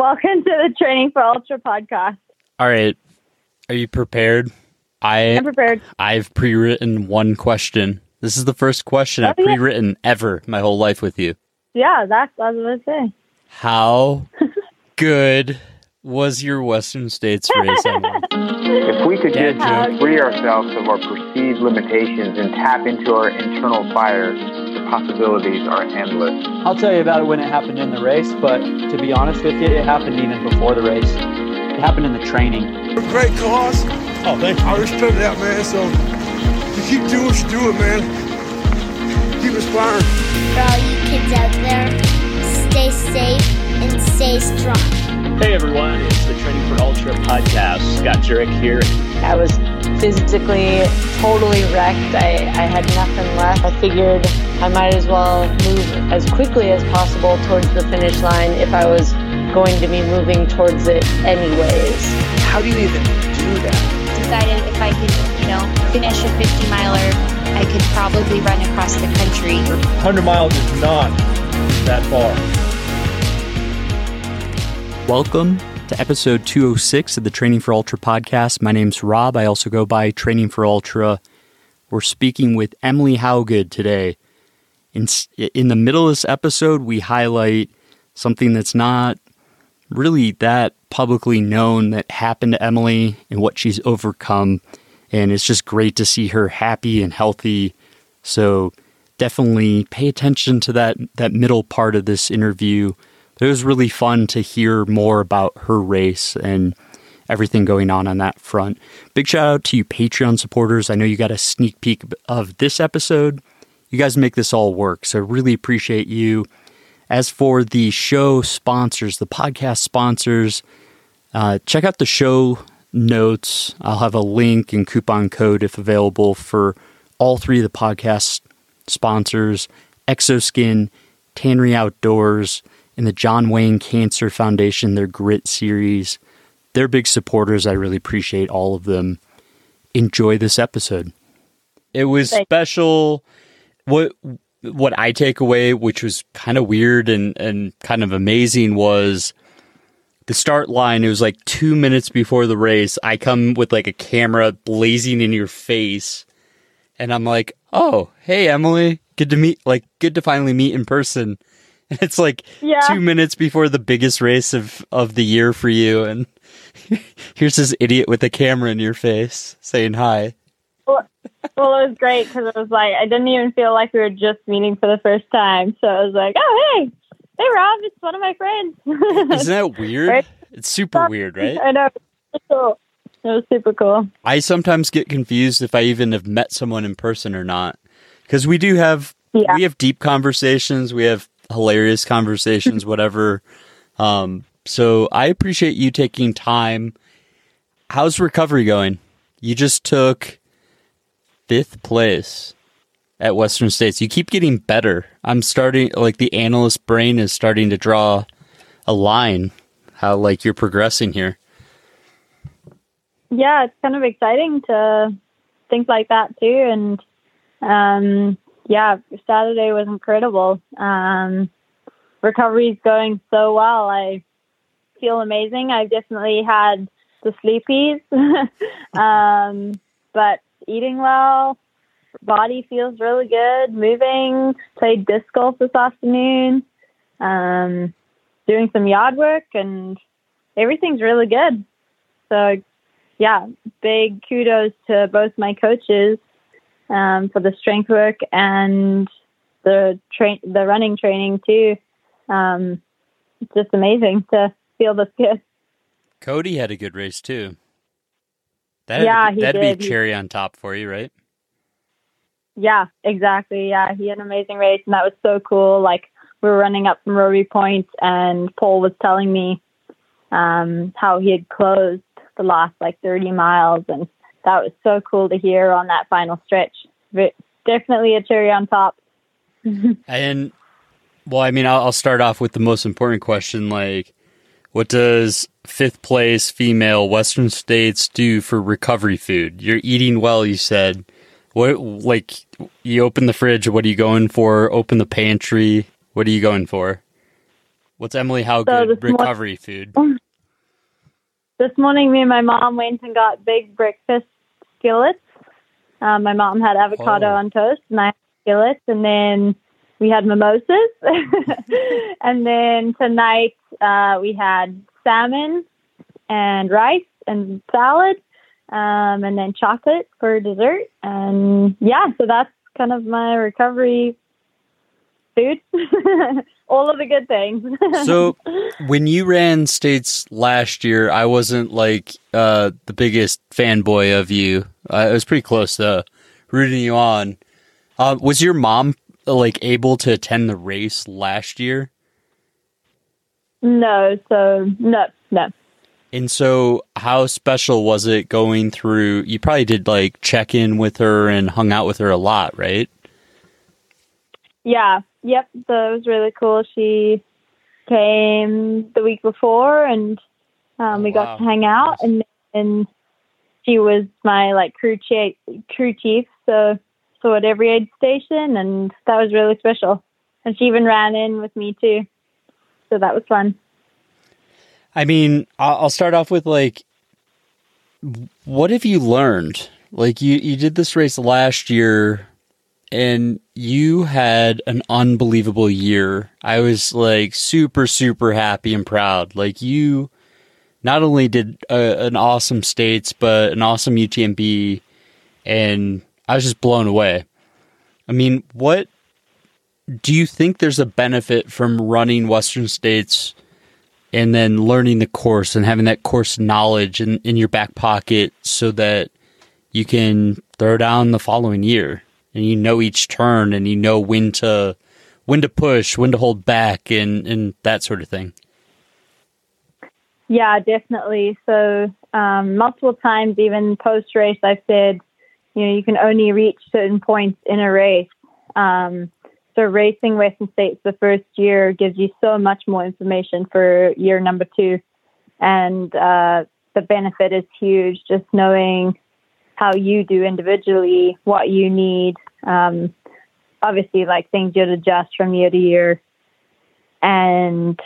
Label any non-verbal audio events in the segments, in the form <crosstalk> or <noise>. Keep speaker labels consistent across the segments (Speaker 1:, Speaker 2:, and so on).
Speaker 1: Welcome to the Training for Ultra podcast.
Speaker 2: All right. Are you prepared? I
Speaker 1: I'm prepared.
Speaker 2: I've pre-written one question. This is the first question I've
Speaker 1: Oh, yeah.
Speaker 2: pre-written ever my whole life with you.
Speaker 1: Yeah, that's what I was going to say.
Speaker 2: How <laughs> good was your Western States race?
Speaker 3: If we could
Speaker 2: Dad
Speaker 3: just
Speaker 2: joke.
Speaker 3: free ourselves of our perceived limitations and tap into our internal fire, the possibilities are endless.
Speaker 4: I'll tell you about it when it happened in the race, but to be honest with you, it happened even before the race. It happened in the training.
Speaker 5: Great cause. Oh, thank you. I respect that, man. So you keep doing what you're doing, man. Keep inspiring.
Speaker 6: For all you kids out there, stay safe and stay strong.
Speaker 7: Hey everyone, it's the Training for Ultra podcast. Scott Jurek here.
Speaker 8: I was physically totally wrecked. I, I had nothing left. I figured I might as well move as quickly as possible towards the finish line if I was going to be moving towards it anyways.
Speaker 9: How do you even do that?
Speaker 10: decided if I could, you know, finish a 50 miler, I could probably run across the country.
Speaker 7: 100 miles is not that far.
Speaker 2: Welcome to episode 206 of the Training for Ultra podcast. My name's Rob. I also go by Training for Ultra. We're speaking with Emily Hawgood today. In, in the middle of this episode, we highlight something that's not really that publicly known that happened to Emily and what she's overcome. And it's just great to see her happy and healthy. So definitely pay attention to that that middle part of this interview. It was really fun to hear more about her race and everything going on on that front. Big shout out to you Patreon supporters. I know you got a sneak peek of this episode. You guys make this all work, so really appreciate you. As for the show sponsors, the podcast sponsors, uh, check out the show notes. I'll have a link and coupon code if available for all three of the podcast sponsors Xoskin, Tannery Outdoors, and the John Wayne Cancer Foundation, their Grit series. They're big supporters. I really appreciate all of them. Enjoy this episode. It was
Speaker 1: Thanks.
Speaker 2: special. What what I take away, which was kind of weird and, and kind of amazing, was the start line. It was like two minutes before the race. I come with like a camera blazing in your face, and I'm like, "Oh, hey, Emily, good to meet. Like, good to finally meet in person." <laughs> It's like
Speaker 1: Yeah.
Speaker 2: two minutes before the biggest race of of the year for you, and <laughs> here's this idiot with a camera in your face saying hi.
Speaker 1: Well, well, it was great because it was like, I didn't even feel like we were just meeting for the first time. So I was like, oh, hey, hey, Rob, it's one of my friends. <laughs>
Speaker 2: Isn't that weird?
Speaker 1: Right?
Speaker 2: It's super weird, right?
Speaker 1: I know. It was cool. It was super cool.
Speaker 2: I sometimes get confused if I even have met someone in person or not. Because we do have
Speaker 1: Yeah.
Speaker 2: we have deep conversations, we have hilarious conversations, <laughs> whatever. Um, so I appreciate you taking time. How's recovery going? You just took fifth place at Western States. You keep getting better. I'm starting like the analyst brain is starting to draw a line how like you're progressing here.
Speaker 1: yeah, it's kind of exciting to think like that too. And um, yeah, Saturday was incredible. Um, recovery's going so well. I feel amazing. I've definitely had the sleepies, <laughs> um, but eating well. Body feels really good. Moving. Played disc golf this afternoon. Um, doing some yard work, and everything's really good. So yeah, big kudos to both my coaches um, for the strength work and the train, the running training too. Um, it's just amazing to feel this good.
Speaker 2: Cody had a good race too. That
Speaker 1: Yeah, he
Speaker 2: that'd
Speaker 1: did.
Speaker 2: be cherry on top for you, right?
Speaker 1: Yeah, exactly. Yeah, he had an amazing race, and that was so cool. Like we were running up from Robie Point, and Paul was telling me um, how he had closed the last like 30 miles, and that was so cool to hear on that final stretch. But definitely a cherry on top. <laughs>
Speaker 2: And well, I mean, I'll, I'll start off with the most important question: like, what does fifth place female Western States do for recovery food? You're eating well, you said. What like you open the fridge? What are you going for? Open the pantry. What are you going for? What's Emily How so good recovery food? <laughs>
Speaker 1: This morning, me and my mom went and got big breakfast skillets. Um, my mom had avocado oh. on toast, and I had skillets, and then we had mimosas. <laughs> and then tonight uh, we had salmon and rice and salad, um, and then chocolate for dessert. And yeah, so that's kind of my recovery food. <laughs> All of the good things.
Speaker 2: so, <laughs> when you ran states last year, I wasn't like uh, the biggest fanboy of you. I was pretty close to rooting you on. Uh, was your mom like able to attend the race last year?
Speaker 1: No, so no, no.
Speaker 2: And so, how special was it going through? You probably did like check in with her and hung out with her a lot, right?
Speaker 1: Yeah, yep. So it was really cool. She came the week before, and um, we oh, got to hang out, and and she was my like crew chief, crew chief. So so at every aid station, and that was really special. And she even ran in with me too, so that was fun.
Speaker 2: I mean, I'll start off with like, what have you learned? Like you, you did this race last year and you had an unbelievable year. I was like super, super happy and proud. Like you not only did a, an awesome states, but an awesome UTMB and I was just blown away. I mean, what do you think there's a benefit from running Western States and then learning the course and having that course knowledge in, in your back pocket so that you can throw down the following year and you know each turn and you know when to when to push, when to hold back and, and that sort of thing.
Speaker 1: Yeah, definitely. So um, multiple times, even post race, I've said, you know, you can only reach certain points in a race. Um, so racing Western States the first year gives you so much more information for year number two, and uh, the benefit is huge. Just knowing how you do individually, what you need. Um, obviously, like things you'd adjust from year to year, and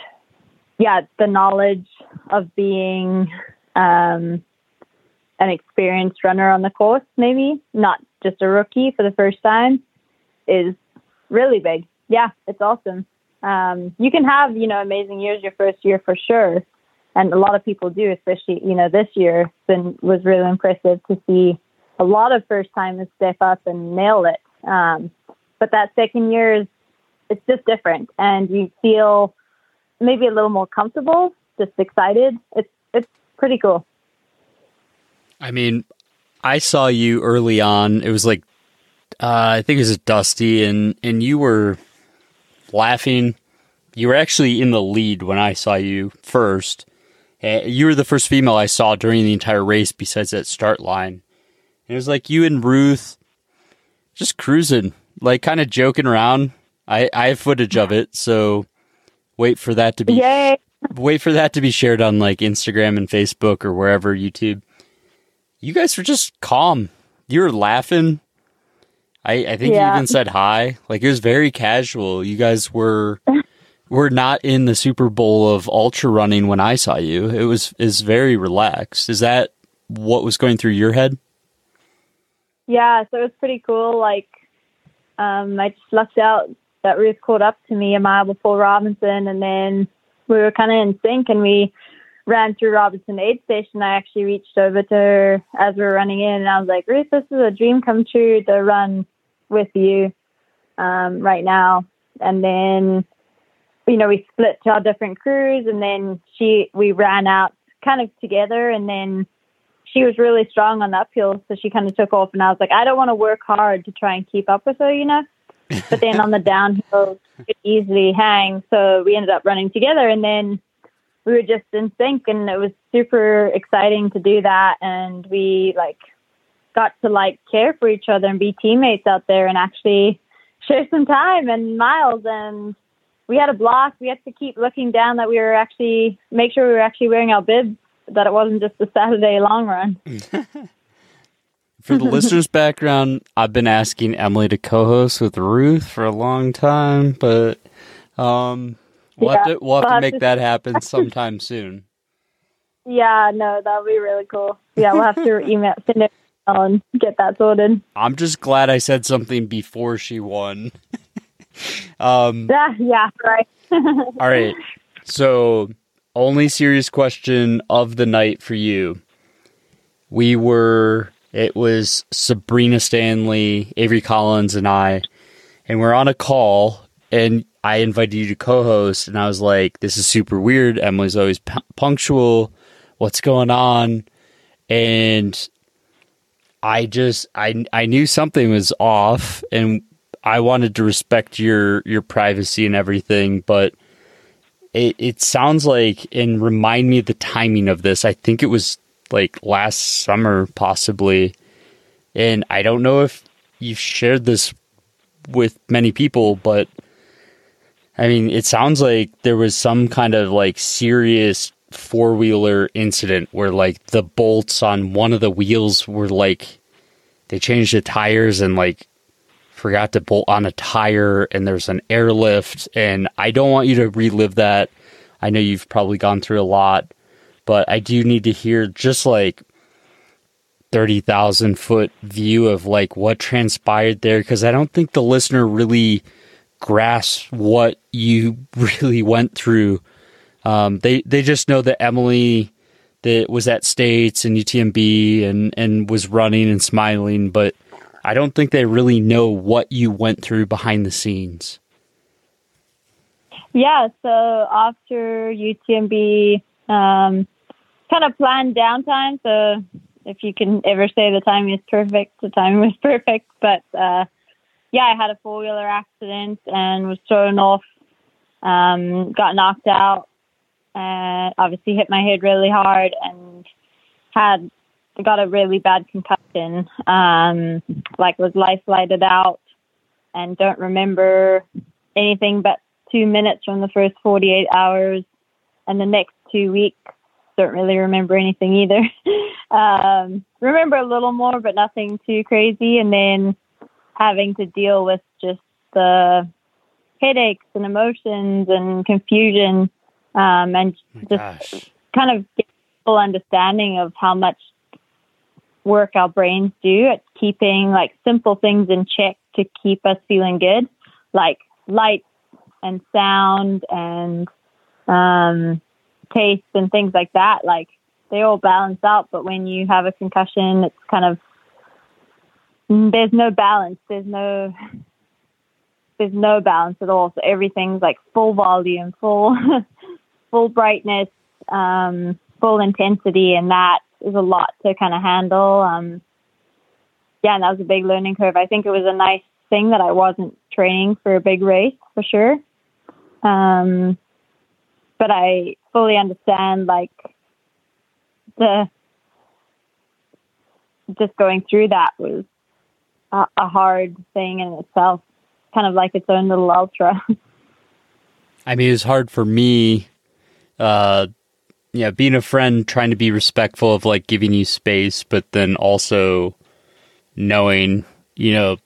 Speaker 1: yeah, the knowledge of being um, an experienced runner on the course, maybe not just a rookie for the first time, is really big. Yeah, it's awesome. Um, you can have, you know, amazing years your first year for sure. And a lot of people do, especially, you know, this year been was really impressive to see a lot of first timers step up and nail it. Um, but that second year is it's just different and you feel maybe a little more comfortable, just excited. It's it's pretty cool.
Speaker 2: I mean, I saw you early on. It was like uh, I think it was Dusty, and and you were laughing. You were actually in the lead when I saw you first. Uh, you were the first female I saw during the entire race, besides that start line. And it was like you and Ruth just cruising, like kind of joking around. I I have footage of it, so wait for that to be
Speaker 1: Yay.
Speaker 2: wait for that to be shared on like Instagram and Facebook or wherever YouTube. You guys were just calm. You were laughing. I, I think yeah. you even said hi. Like it was very casual. You guys were <laughs> were not in the Super Bowl of ultra running when I saw you. It was is very relaxed. Is that what was going through your head?
Speaker 1: Yeah, so it was pretty cool. Like um, I just lucked out that Ruth caught up to me a mile before Robinson, and then we were kind of in sync, and we ran through Robinson Aid Station. I actually reached over to her as we were running in, and I was like, Ruth, this is a dream come true to run with you um, right now. And then, you know, we split to our different crews, and then she we ran out kind of together, and then she was really strong on the uphill, so she kind of took off, and I was like, I don't want to work hard to try and keep up with her, you know. but then on the <laughs> downhill, could easily hang, so we ended up running together, and then we were just in sync, and it was super exciting to do that, and we like got to like care for each other and be teammates out there and actually share some time and miles and we had a block. We had to keep looking down that we were actually make sure we were actually wearing our bibs, that it wasn't just a Saturday long run. <laughs>
Speaker 2: for the listeners' background, I've been asking Emily to co-host with Ruth for a long time, but um, We'll
Speaker 1: Yeah,
Speaker 2: have to we'll have
Speaker 1: we'll
Speaker 2: to
Speaker 1: have
Speaker 2: make
Speaker 1: to-
Speaker 2: that happen <laughs> sometime soon.
Speaker 1: Yeah, no, that would be really cool. Yeah, we'll have to <laughs> email send it and get that sorted.
Speaker 2: I'm just glad I said something before she won. um,
Speaker 1: Yeah, yeah, right.
Speaker 2: all right. So, only serious question of the night for you. We were, it was Sabrina Stanley, Avery Collins, and I, and we're on a call, and I invited you to co host, and I was like, this is super weird. Emily's always pu- punctual. What's going on? And I just I I knew something was off and I wanted to respect your your privacy and everything, but it it sounds like and remind me of the timing of this. I think it was like last summer possibly. And I don't know if you've shared this with many people, but I mean, it sounds like there was some kind of like serious four wheeler incident where like the bolts on one of the wheels were like they changed the tires and like forgot to bolt on a tire and there's an airlift and I don't want you to relive that. I know you've probably gone through a lot, but I do need to hear just like 30,000 foot view of like what transpired there because I don't think the listener really grasps what you <laughs> really went through. Um, they they just know that Emily that was at States and UTMB and and was running and smiling, but I don't think they really know what you went through behind the scenes.
Speaker 1: Yeah, so after UTMB, um, kind of planned downtime. So if you can ever say the timing is perfect, the timing was <laughs> perfect. But uh, yeah, I had a four wheeler accident and was thrown off, um, got knocked out, and obviously hit my head really hard and had got a really bad concussion. Um, like was life flighted out and don't remember anything but two minutes from the first 48 hours. And the next two weeks don't really remember anything either. <laughs> Um, remember a little more but nothing too crazy. And then having to deal with just the headaches and emotions and confusion um, and just kind of get full understanding of how much work our brains do at keeping like simple things in check to keep us feeling good like light and sound and um, taste and things like that. Like they all balance out, but when you have a concussion, it's kind of there's no balance. There's no there's no balance at all. So everything's like full volume, full <laughs> full brightness, um, full intensity, and that is a lot to kind of handle. Um, yeah, and that was a big learning curve. I think it was a nice thing that I wasn't training for a big race for sure. Um, but I fully understand like the just going through that was a, a hard thing in itself, kind of like its own little ultra. <laughs>
Speaker 2: I mean, it's hard for me, uh, yeah, being a friend, trying to be respectful of like giving you space, but then also knowing, you know,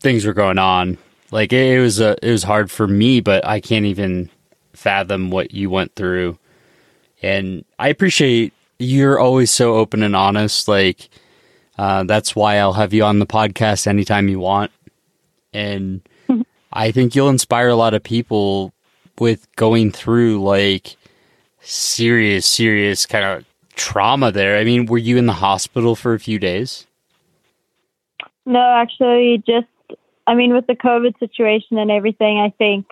Speaker 2: things were going on. Like it, it was a, it was hard for me, but I can't even fathom what you went through. And I appreciate you're always so open and honest. Like, uh, that's why I'll have you on the podcast anytime you want. And I think you'll inspire a lot of people with going through like serious, serious kind of trauma there. I mean, were you in the hospital for a few days?
Speaker 1: No, actually, just I mean, with the COVID situation and everything, I think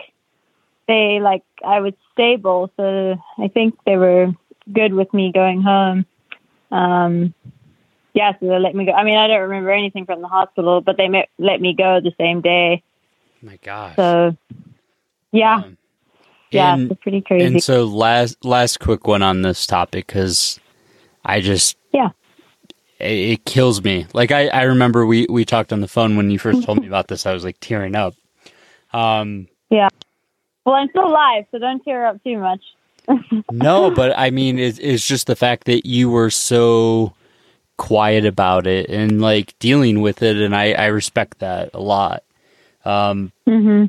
Speaker 1: they like I was stable, so I think they were good with me going home. Um, yeah, so they let me go. I mean, I don't remember anything from the hospital, but they let me go the same day.
Speaker 2: My gosh.
Speaker 1: So, yeah, yeah,
Speaker 2: And-
Speaker 1: it's pretty crazy.
Speaker 2: And so last last quick one on this topic because I just
Speaker 1: yeah,
Speaker 2: it, it kills me. Like I, I remember we we talked on the phone when you first told me about this. I was like tearing up. Um,
Speaker 1: yeah. Well, I'm still alive, so don't tear up too much. <laughs>
Speaker 2: no, but I mean, it's, it's just the fact that you were so quiet about it and like dealing with it, and I I respect that a lot. Um,
Speaker 1: hmm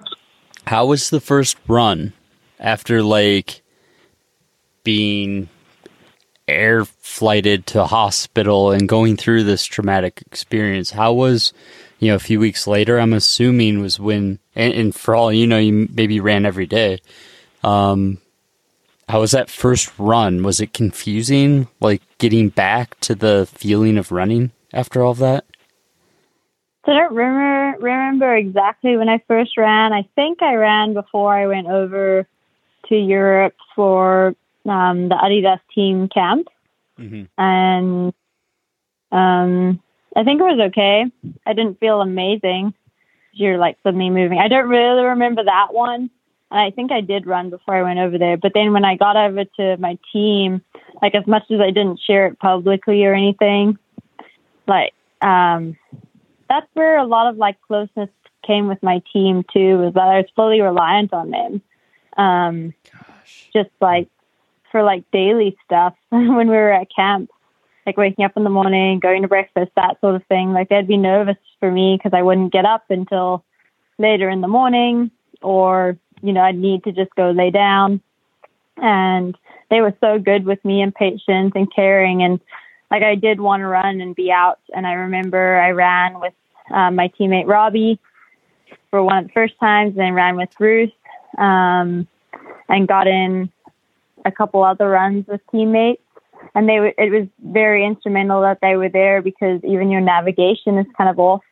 Speaker 2: how was the first run? After like being air flighted to hospital and going through this traumatic experience. How was, you know, a few weeks later, I'm assuming was when, and, and for all you know, you maybe ran every day. Um, how was that first run? Was it confusing, like getting back to the feeling of running after all of that?
Speaker 1: I don't remember remember exactly when I first ran. I think I ran before I went over to Europe for um, the Adidas team camp, mm-hmm. and um, I think it was okay. I didn't feel amazing. You're like suddenly moving. I don't really remember that one. And I think I did run before I went over there. But then when I got over to my team, like as much as I didn't share it publicly or anything, like um, that's where a lot of like closeness came with my team too. Was that I was fully reliant on them. Um, Gosh. just like for like daily stuff <laughs> when we were at camp, like waking up in the morning, going to breakfast, that sort of thing. Like they'd be nervous for me because I wouldn't get up until later in the morning, or you know I'd need to just go lay down. And they were so good with me and patient and caring and like I did want to run and be out. And I remember I ran with um, my teammate Robbie for one of the first times, and ran with Ruth um, and got in a couple other runs with teammates. And they it was very instrumental that they were there because even your navigation is kind of off,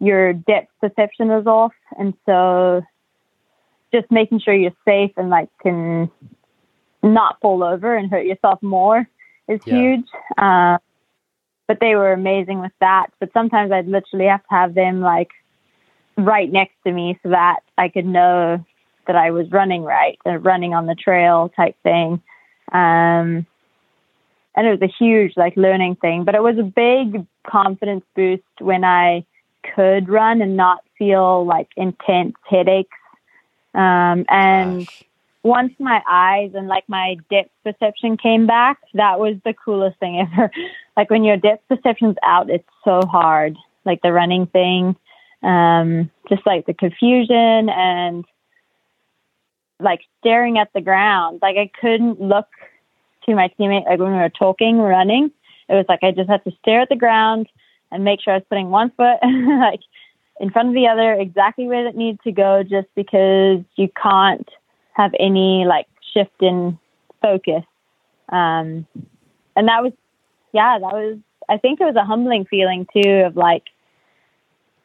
Speaker 1: your depth perception is off, and so just making sure you're safe and like can not fall over and hurt yourself more is yeah. huge. Uh, but they were amazing with that. But sometimes I'd literally have to have them like right next to me so that I could know that I was running right, uh, running on the trail type thing. Um, and it was a huge like learning thing, but it was a big confidence boost when I could run and not feel like intense headaches. Um, and Gosh. once my eyes and like my depth perception came back, that was the coolest thing <laughs> ever. like when your depth perception's out, it's so hard. Like the running thing, um, just like the confusion and like staring at the ground. Like I couldn't look to my teammate like when we were talking, running. It was like I just had to stare at the ground and make sure I was putting one foot <laughs> like in front of the other exactly where it needed to go just because you can't have any like shift in focus. Um and that was yeah, that was I think it was a humbling feeling too of like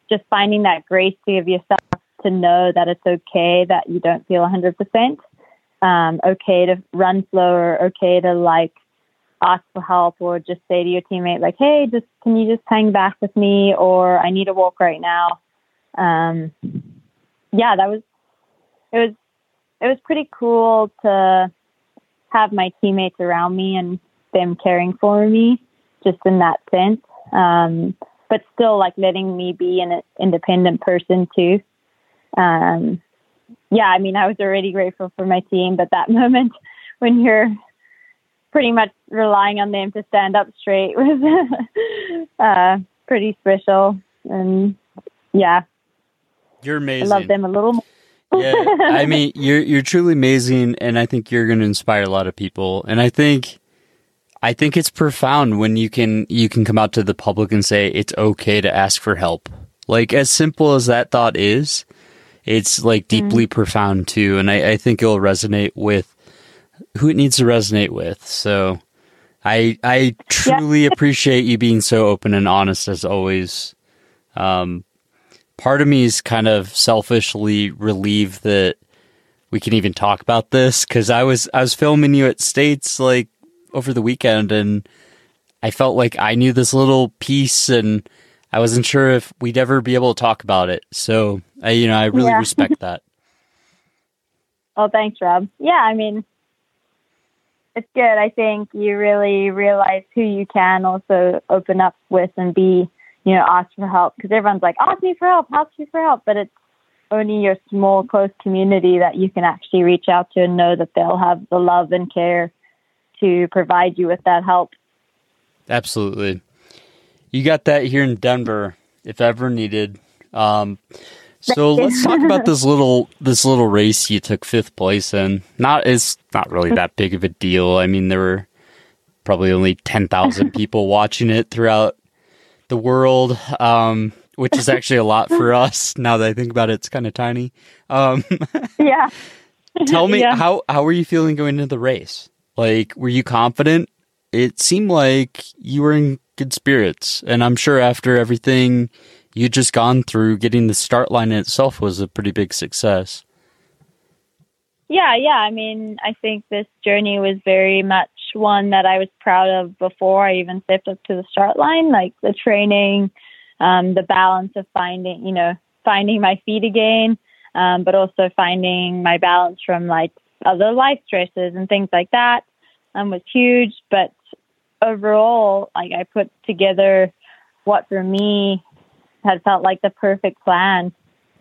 Speaker 1: just finding that grace to give yourself to know that it's okay that you don't feel 100%. Um, okay to run slower, okay to like ask for help or just say to your teammate like, "Hey, just can you just hang back with me?" or "I need a walk right now." Um, yeah, that was it was it was pretty cool to have my teammates around me and them caring for me, just in that sense. Um, but still, like letting me be an independent person too um, yeah, I mean, I was already grateful for my team, but that <laughs> moment when you're pretty much relying on them to stand up straight <laughs> was uh, pretty special. And yeah,
Speaker 2: you're amazing.
Speaker 1: I love them a little more. <laughs>
Speaker 2: yeah, I mean, you're you're truly amazing, and I think you're going to inspire a lot of people. And I think, I think it's profound when you can you can come out to the public and say it's okay to ask for help. Like as simple as that thought is, it's like deeply mm. profound too, and I, I think it'll resonate with who it needs to resonate with. So I I truly yeah. <laughs> appreciate you being so open and honest as always. Um, part of me is kind of selfishly relieved that we can even talk about this because I was I was filming you at States like over the weekend and I felt like I knew this little piece and I wasn't sure if we'd ever be able to talk about it. So I, you know, I really yeah. respect that. <laughs>
Speaker 1: Oh, thanks, Rob. Yeah, I mean, it's good. I think you really realize who you can also open up with and be, you know, ask for help because everyone's like, ask me for help, ask me for help, but it's only your small, close community that you can actually reach out to and know that they'll have the love and care to provide you with that help.
Speaker 2: Absolutely. You got that here in Denver, if ever needed. Um, So let's talk about <laughs> this little this little race you took fifth place in. Not it's not really that big of a deal. I mean, there were probably only ten thousand <laughs> people watching it throughout the world, um, which is actually a lot for <laughs> us. Now that I think about it, it's kind of tiny. Um,
Speaker 1: yeah.
Speaker 2: tell me
Speaker 1: Yeah.
Speaker 2: how how were you feeling going into the race? Like, were you confident? It seemed like you were in good spirits, and I'm sure after everything you just gone through, getting the start line in itself was a pretty big success.
Speaker 1: Yeah, yeah. I mean, I think this journey was very much one that I was proud of before I even stepped up to the start line. Like the training, um, the balance of finding, you know, finding my feet again, um, but also finding my balance from like other life stresses and things like that um, was huge. But overall, like I put together what for me had felt like the perfect plan,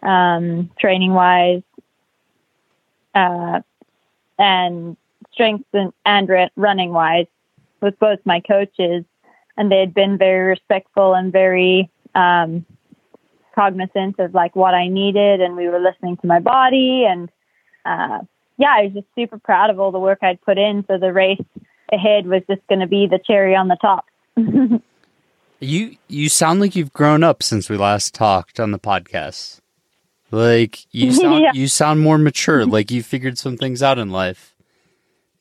Speaker 1: um, training wise, uh, and strength and, and running wise with both my coaches. And they had been very respectful and very um, cognizant of like what I needed. And we were listening to my body. And uh, yeah, I was just super proud of all the work I'd put in. So the race ahead was just going to be the cherry on the top. <laughs>
Speaker 2: You you sound like you've grown up since we last talked on the podcast. Like you <laughs> sound
Speaker 1: Yeah.
Speaker 2: you sound more mature. like you figured some things out in life.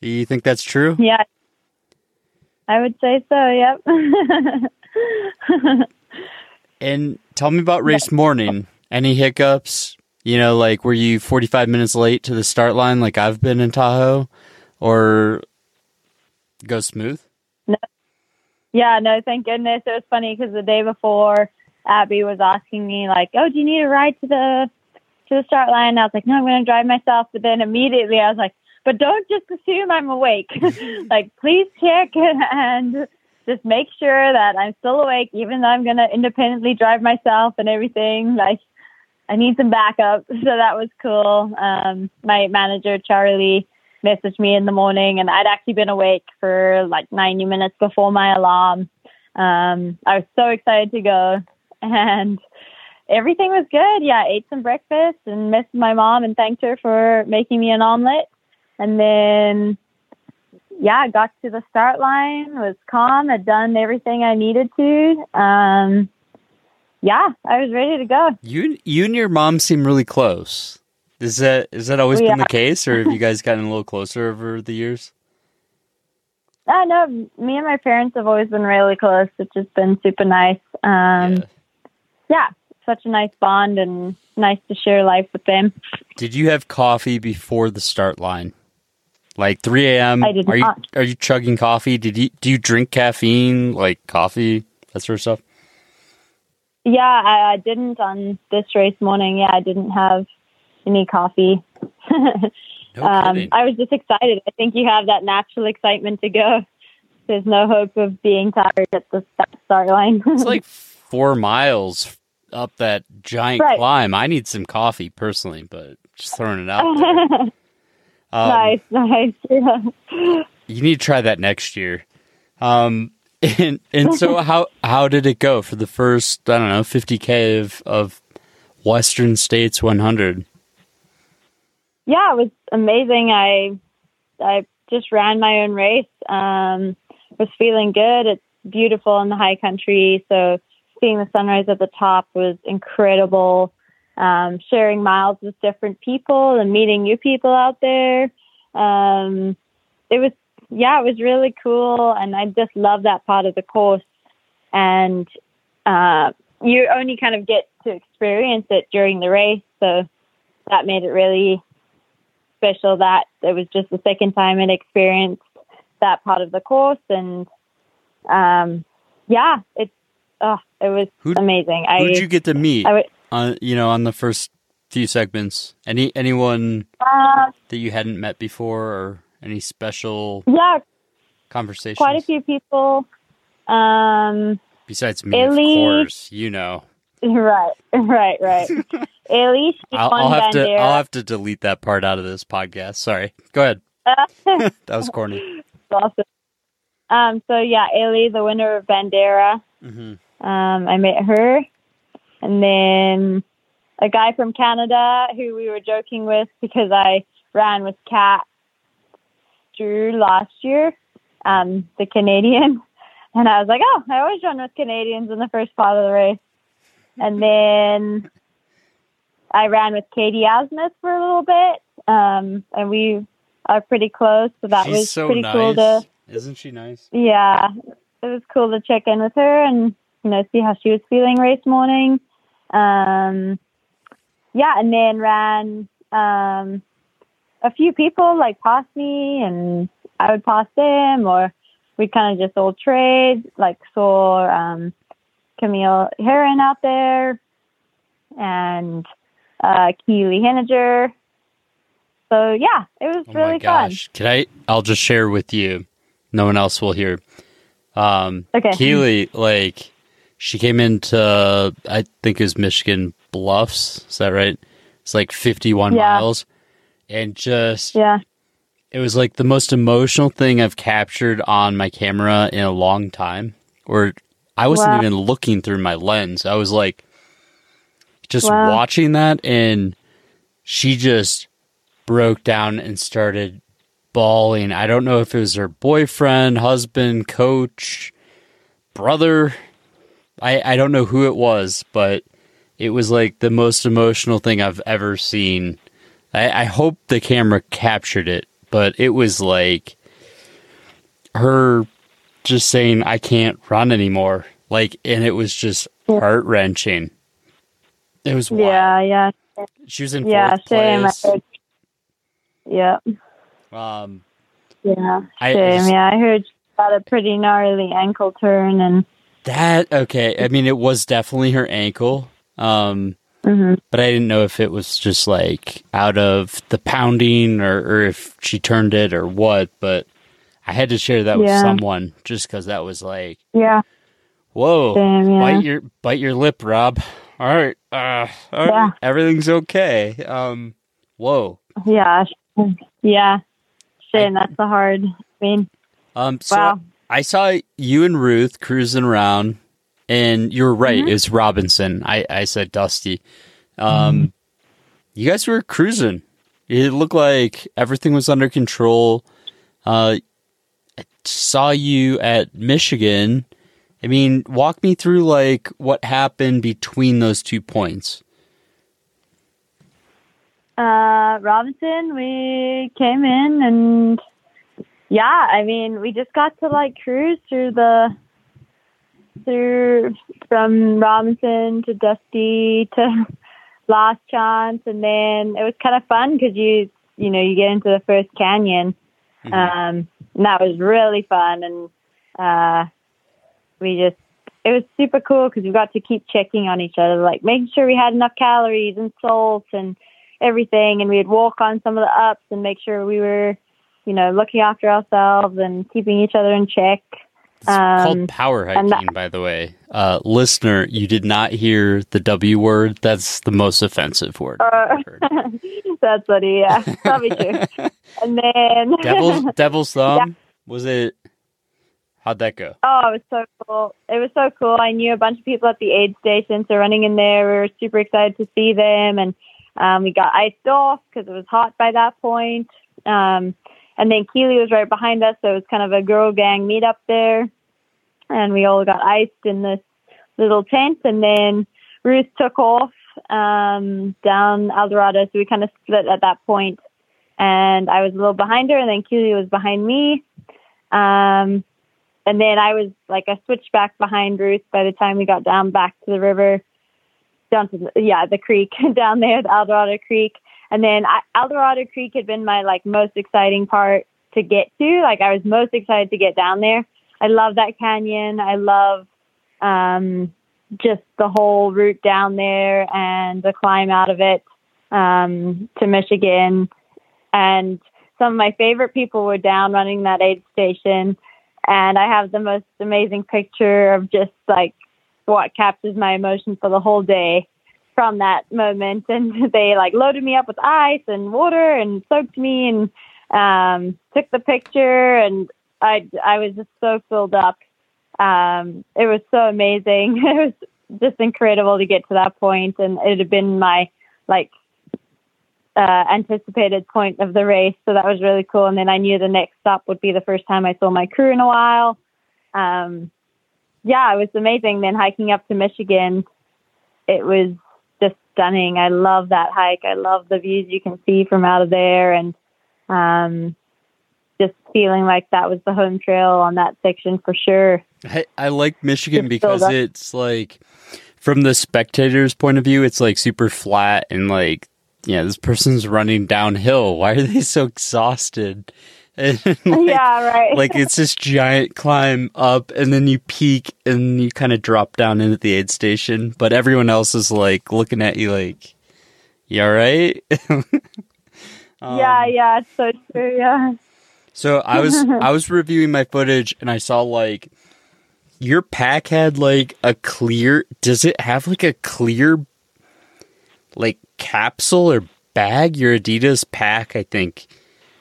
Speaker 2: Do you think that's true?
Speaker 1: yeah. I would say so, yep. <laughs>
Speaker 2: And tell me about race morning. Any hiccups? You know, like were you 45 minutes late to the start line like I've been in Tahoe or go smooth?
Speaker 1: Yeah, no, thank goodness. It was funny because the day before, Abby was asking me like, "Oh, do you need a ride to the to the start line?" And I was like, "No, I'm going to drive myself." But then immediately I was like, "But don't just assume I'm awake. <laughs> like, please check and just make sure that I'm still awake, even though I'm going to independently drive myself and everything. Like, I need some backup." <laughs> So that was cool. Um, my manager Charlie messaged me in the morning and I'd actually been awake for like 90 minutes before my alarm. Um, I was so excited to go and everything was good. Yeah, I ate some breakfast and missed my mom and thanked her for making me an omelet. And then, yeah, got to the start line, was calm, had done everything I needed to. Um, yeah, I was ready to go.
Speaker 2: You you and your mom seem really close. Is that is that always been the case or have you <laughs> guys gotten a little closer over the years?
Speaker 1: I know me and my parents have always been really close, which has been super nice. Um,
Speaker 2: Yeah.
Speaker 1: yeah, such a nice bond and nice to share life with them.
Speaker 2: Did you have coffee before the start line? Like 3 a.m.
Speaker 1: I did
Speaker 2: are
Speaker 1: not.
Speaker 2: you are you chugging coffee? Did you do you drink caffeine like coffee that sort of stuff?
Speaker 1: Yeah, I, I didn't on this race morning. Yeah, I didn't have any coffee. <laughs>
Speaker 2: No
Speaker 1: um. I was just excited. I think you have that natural excitement to go. There's no hope of being tired at the st- start line. <laughs>
Speaker 2: It's like four miles up that giant
Speaker 1: Right.
Speaker 2: climb. I need some coffee personally, but just throwing it out. <laughs> Um,
Speaker 1: nice, nice. Yeah.
Speaker 2: You need to try that next year. Um, and and so how how did it go for the first I don't know 50k of of Western States 100?
Speaker 1: Yeah, it was amazing. I I just ran my own race. Um, was feeling good. It's beautiful in the high country, so seeing the sunrise at the top was incredible. Um, sharing miles with different people and meeting new people out there. Um, it was yeah, it was really cool, and I just love that part of the course. And uh, you only kind of get to experience it during the race, so that made it really special that it was just the second time I'd experienced that part of the course and um yeah it's oh it was
Speaker 2: Who'd-
Speaker 1: amazing I
Speaker 2: Who'd you get to meet?
Speaker 1: I
Speaker 2: on you know on the first few segments? Any anyone
Speaker 1: uh,
Speaker 2: that you hadn't met before, or any special
Speaker 1: yeah
Speaker 2: conversations?
Speaker 1: quite a few people um
Speaker 2: Besides me,
Speaker 1: Ellie-
Speaker 2: of course. You know, <laughs>
Speaker 1: right right right <laughs> Ellie she
Speaker 2: I'll, I'll have to. I'll have to delete that part out of this podcast. Sorry. Go ahead. <laughs> That was corny.
Speaker 1: awesome um so yeah Ellie the winner of Bandera
Speaker 2: hmm
Speaker 1: Um, I met her, and then a guy from Canada who we were joking with because I ran with Kat Drew last year, um, the Canadian. <laughs> And I was like, oh, I always run with Canadians in the first part of the race. And then I ran with Katie Asmuth for a little bit. Um, and we are pretty close. So that
Speaker 2: She's
Speaker 1: was
Speaker 2: so
Speaker 1: pretty
Speaker 2: nice.
Speaker 1: cool to,
Speaker 2: Isn't she nice?
Speaker 1: yeah, it was cool to check in with her and, you know, see how she was feeling race morning. Um, yeah, and then ran um, a few people like past me, and I would pass them, or we kind of just all trade. Like saw um, Camille Herron out there, and uh, Keely Henninger. So yeah, it was
Speaker 2: Oh
Speaker 1: really
Speaker 2: my gosh. Can I I'll just share with you. No one else will hear. Um
Speaker 1: Okay.
Speaker 2: Keely, like she came into I think it was Michigan Bluffs, is that right? It's like fifty one
Speaker 1: Yeah.
Speaker 2: miles. And just.
Speaker 1: Yeah,
Speaker 2: it was like the most emotional thing I've captured on my camera in a long time. Or I wasn't
Speaker 1: Wow.
Speaker 2: even looking through my lens. I was like just
Speaker 1: Wow.
Speaker 2: watching that and she just broke down and started bawling. I don't know if it was her boyfriend, husband, coach, brother. I I don't know who it was, but it was like the most emotional thing I've ever seen. I, I hope the camera captured it, but it was like her just saying, I can't run anymore. Like, and it was just heart wrenching. It was wild.
Speaker 1: yeah, yeah,
Speaker 2: She was in
Speaker 1: yeah.
Speaker 2: fourth
Speaker 1: Same.
Speaker 2: Place.
Speaker 1: heard. Yeah,
Speaker 2: Um,
Speaker 1: yeah,
Speaker 2: I
Speaker 1: same.
Speaker 2: just-
Speaker 1: yeah, I heard she got a pretty gnarly ankle turn, and
Speaker 2: that okay. I mean, it was definitely her ankle. Um,
Speaker 1: mhm.
Speaker 2: but I didn't know if it was just like out of the pounding or, or if she turned it or what. But I had to share that with someone just because that was like,
Speaker 1: yeah,
Speaker 2: whoa,
Speaker 1: same. Yeah.
Speaker 2: bite your bite your lip, Rob. All right, uh, all right,
Speaker 1: Yeah.
Speaker 2: everything's okay. Um, whoa.
Speaker 1: Yeah, yeah. Shane, that's the hard. I mean,
Speaker 2: Um, so
Speaker 1: Wow.
Speaker 2: I saw you and Ruth cruising around, and you were right.
Speaker 1: Mm-hmm.
Speaker 2: It was Robinson. I, I said Dusty. Um, you guys were cruising. It looked like everything was under control. Uh, I saw you at Michigan. I mean, walk me through like what happened between those two points.
Speaker 1: uh, Robinson, we came in and yeah, I mean, we just got to like cruise through the through from Robinson to Dusty to <laughs> Last Chance, and then it was kind of fun because you you know you get into the first canyon,
Speaker 2: Mhm.
Speaker 1: um, and that was really fun, and uh, we just it was super cool because we got to keep checking on each other, like making sure we had enough calories and salt and everything, and we'd walk on some of the ups and make sure we were, you know, looking after ourselves and keeping each other in check.
Speaker 2: It's
Speaker 1: Um,
Speaker 2: called power hiking, by the way. Uh, listener, you did not hear the W word. That's the most offensive word.
Speaker 1: Uh. <laughs> That's what he, yeah, probably true. <laughs> And then
Speaker 2: Devil's Devil's <laughs> Thumb. Was it? How'd that go?
Speaker 1: Oh, it was so cool. It was so cool. I knew a bunch of people at the aid station, so running in there, we were super excited to see them, and um, we got iced off because it was hot by that point. Um, and then Keely was right behind us, so it was kind of a girl gang meetup there, and we all got iced in this little tent, and then Ruth took off um, down Eldorado, so we kind of split at that point, and I was a little behind her, and then Keely was behind me. Um, and then I was like I switched back behind Ruth by the time we got down back to the river, down to the, yeah the creek <laughs> down there, the Eldorado Creek. And then I, Eldorado Creek had been my like most exciting part to get to. Like I was most excited to get down there. I love that canyon. I love um, just the whole route down there and the climb out of it um, to Michigan. And some of my favorite people were down running that aid station and I have the most amazing picture of just like what captures my emotion for the whole day from that moment. <laughs> And they like loaded me up with ice and water and soaked me and um, took the picture, and I I was just so filled up. Um, it was so amazing. <laughs> It was just incredible to get to that point, and it had been my like uh, anticipated point of the race, so that was really cool. And then I knew the next stop would be the first time I saw my crew in a while. Um, yeah, it was amazing. Then hiking up to Michigan, it was just stunning. I love that hike. I love the views you can see from out of there, and um, just feeling like that was the home trail on that section for sure.
Speaker 2: I, I like Michigan because it's like from the spectator's point of view, it's like super flat and like yeah, this person's running downhill. Why are they so exhausted? <laughs>
Speaker 1: Like, yeah, right.
Speaker 2: like it's this giant climb up, and then you peak, and you kind of drop down into the aid station. But everyone else is like looking at you, like, "You all right?" <laughs>
Speaker 1: um, yeah, yeah, it's so true. Yeah.
Speaker 2: So I was <laughs> I was reviewing my footage, and I saw like your pack had like a clear. Does it have like a clear, like capsule or bag? Your Adidas pack, I think,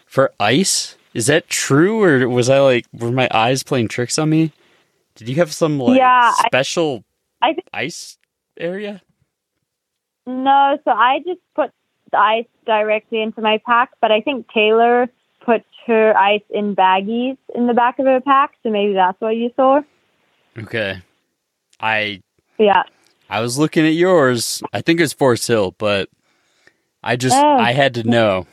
Speaker 2: for ice. Is that true, or was I like were my eyes playing tricks on me? Did you have some like
Speaker 1: yeah,
Speaker 2: special
Speaker 1: I, I th-
Speaker 2: ice area?
Speaker 1: No, so I just put the ice directly into my pack, but I think Taylor put her ice in baggies in the back of her pack, so maybe that's what you saw.
Speaker 2: Okay. I
Speaker 1: Yeah.
Speaker 2: I was looking at yours. I think it's Forest Hill, but I just
Speaker 1: Oh.
Speaker 2: I had to know.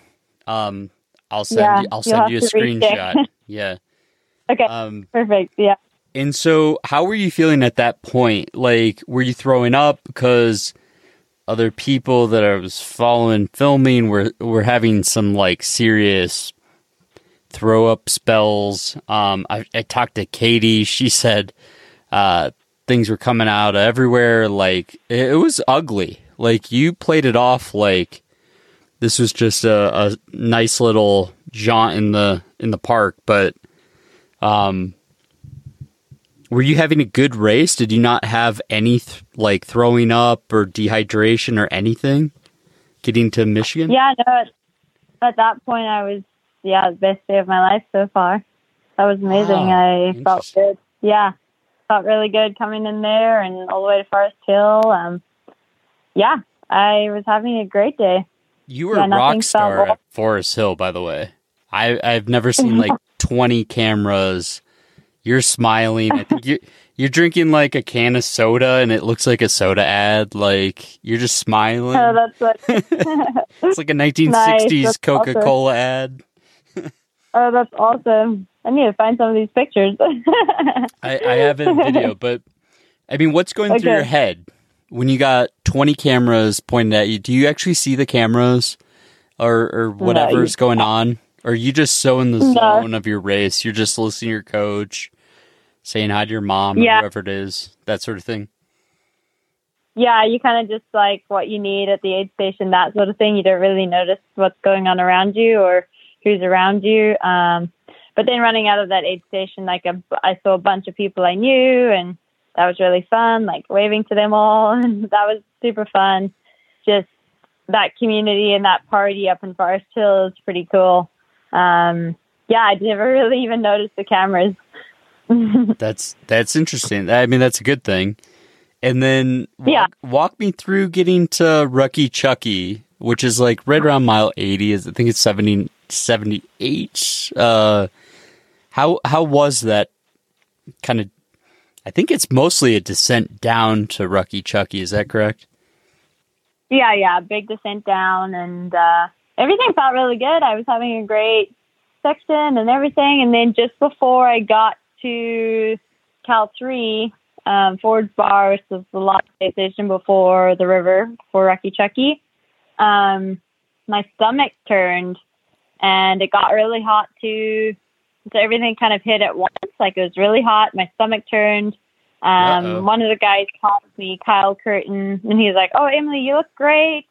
Speaker 2: Um I'll send
Speaker 1: Yeah,
Speaker 2: you I'll send you a
Speaker 1: to reach it.
Speaker 2: screenshot. <laughs> yeah.
Speaker 1: Okay.
Speaker 2: Um
Speaker 1: Perfect. Yeah.
Speaker 2: and so how were you feeling at that point? Like were you throwing up because other people that I was following filming were were having some like serious throw up spells. Um I, I talked to Katie, she said uh things were coming out everywhere like it, it was ugly. Like you played it off like this was just a, a nice little jaunt in the in the park, but um were you having a good race? Did you not have any th- like throwing up or dehydration or anything getting to Michigan?
Speaker 1: Yeah, no, at, at that point I was, yeah, the best day of my life so far. That was amazing. I felt good. Yeah, felt really good coming in there and all the way to Forest Hill. Um, yeah, I was having a great day.
Speaker 2: You were
Speaker 1: Yeah,
Speaker 2: rock star at Forest Hill, by the way. I I've never seen like <laughs> twenty cameras. You're smiling. I think you you're drinking like a can of soda, and it looks like a soda ad. Like you're just smiling.
Speaker 1: Oh, that's what. <laughs> <laughs>
Speaker 2: it's like a 1960s
Speaker 1: Nice,
Speaker 2: Coca Cola ad.
Speaker 1: oh, that's awesome. I need to find some of these pictures.
Speaker 2: I, I have it in video, <laughs> but I mean, what's going through your head when you got 20 cameras pointed at you? Do you actually see the cameras or, or whatever's
Speaker 1: you-
Speaker 2: going on? Or are you just so in the
Speaker 1: No.
Speaker 2: zone of your race? You're just listening to your coach, saying hi to your mom or
Speaker 1: Yeah.
Speaker 2: whoever it is, that sort of thing.
Speaker 1: yeah, you kind of just like what you need at the aid station, that sort of thing. You don't really notice what's going on around you or who's around you. Um, but then running out of that aid station, like a, I saw a bunch of people I knew, and that was really fun. Like waving to them all, <laughs> and that was super fun. Just that community and that party up in Forest Hill is pretty cool. Um, yeah, I never <laughs> really even noticed the cameras. <laughs>
Speaker 2: That's that's interesting. I mean, that's a good thing. And then walk,
Speaker 1: Yeah.
Speaker 2: walk me through getting to Rucky Chucky, which is like right around mile 80. Is I think it's 70, 78. Uh, how how was that kind of? I think it's mostly a descent down to Rucky Chucky. Is that correct?
Speaker 1: Yeah, yeah, big descent down, and uh, everything felt really good. I was having a great section and everything, and then just before I got to Cal three, um, Ford's Bar, which was the last station before the river, for Rucky Chucky, um, my stomach turned, and it got really hot too. So everything kind of hit at once. Like it was really hot. My stomach turned. Um, one of the guys called me, Kyle Curtin, and he's like, "Oh, Emily, you look great."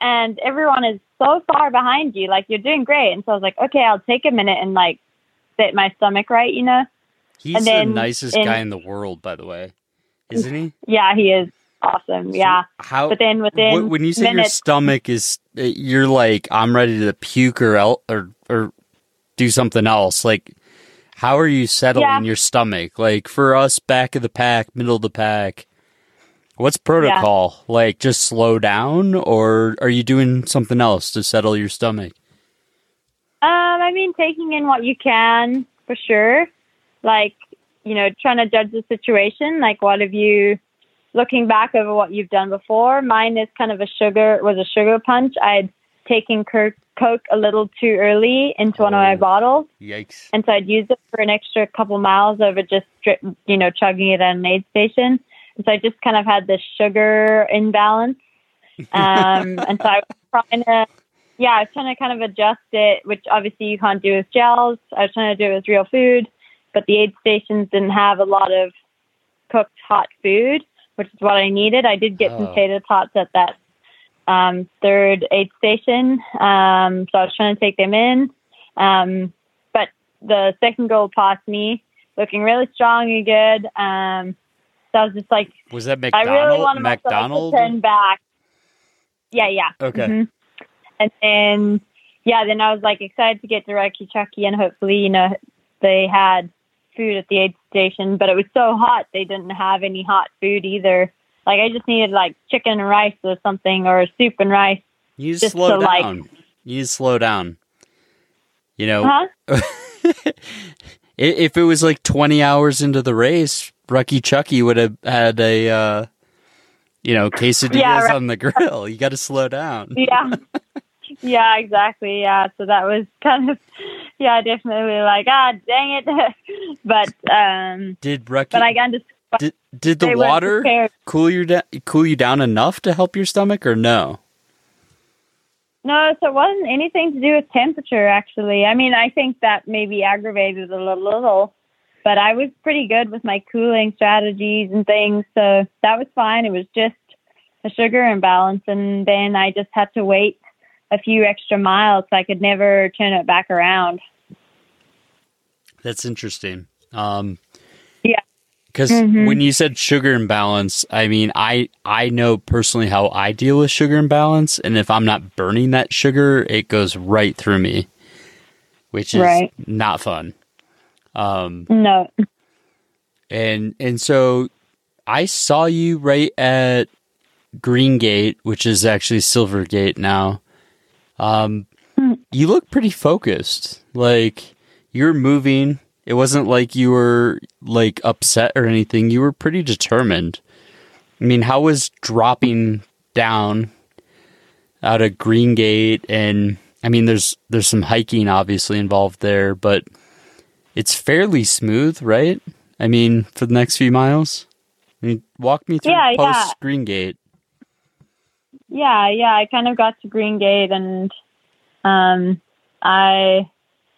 Speaker 1: And everyone is so far behind you. Like you're doing great. And so I was like, "Okay, I'll take a minute and like sit my stomach right," you know?
Speaker 2: He's
Speaker 1: And
Speaker 2: the nicest
Speaker 1: in-
Speaker 2: guy in the world, by the way, isn't he?
Speaker 1: Yeah, he is awesome. yeah.
Speaker 2: How?
Speaker 1: But then within
Speaker 2: Wh- when you say your stomach is, uh, you're like, I'm ready to puke or el- or or do something else. Like, how are you settling
Speaker 1: Yeah.
Speaker 2: your stomach? Like for us, back of the pack, middle of the pack, What's protocol? Yeah. Like just slow down or are you doing something else to settle your stomach?
Speaker 1: Um, I mean taking in what you can for sure. Like, you know, trying to judge the situation. Like what have you looking back over what you've done before, mine is kind of a sugar was a sugar punch. I'd taken Coke a little too early into oh, one of my oh, bottles.
Speaker 2: Yikes!
Speaker 1: And so I'd use it for an extra couple miles over just you know chugging it at an aid station. And so I just kind of had this sugar imbalance. Um, <laughs> and so I was trying to, yeah, I was trying to kind of adjust it, which obviously you can't do with gels. I was trying to do it with real food, but the aid stations didn't have a lot of cooked hot food which is what I needed. I did get oh. some potato tots at that um, third aid station, um, so I was trying to take them in. Um, but the second goal passed me, looking really strong and good. Um, so I was just like,
Speaker 2: was that McDonald? I really wanted McDonald?
Speaker 1: to turn back. Yeah, yeah.
Speaker 2: Okay.
Speaker 1: Mm-hmm. And then, yeah, then I was like excited to get to Rucky Chucky, and hopefully, you know, they had food at the aid station, but it was so hot they didn't have any hot food either. Like I just needed like chicken and rice or something or soup and rice.
Speaker 2: You just slow down. Like, you slow down. You know,
Speaker 1: huh? <laughs>
Speaker 2: if it was like 20 hours into the race, Rucky Chucky would have had a, uh, you know, quesadillas yeah, right. on the grill. You got to slow down. <laughs>
Speaker 1: Yeah. yeah, exactly. Yeah. So that was <laughs> kind of, yeah, definitely like, ah, dang it. but, um,
Speaker 2: did Rucky,
Speaker 1: but I got to,
Speaker 2: did, did the water cool you down, cool you down enough to help your stomach or no?
Speaker 1: No, so it wasn't anything to do with temperature, actually. I mean, I think that maybe aggravated a little, but I was pretty good with my cooling strategies and things. So that was fine. It was just a sugar imbalance. And then I just had to wait a few extra miles. So I could never turn it back around.
Speaker 2: That's interesting. Um. Because mm-hmm. when you said sugar imbalance, I mean, I I know personally how I deal with sugar imbalance, and if I'm not burning that sugar, it goes right through me, which is right. not fun. Um,
Speaker 1: no.
Speaker 2: And and so I saw you right at Green Gate, which is actually Silvergate now, um, you look pretty focused. Like you're moving. It wasn't like you were like upset or anything. You were pretty determined. I mean, how was dropping down out of Green Gate and I mean there's there's some hiking obviously involved there, but it's fairly smooth, right? I mean, for the next few miles. I mean, walk me through yeah, post yeah. Green Gate.
Speaker 1: Yeah, yeah. I kind of got to Green Gate and um, I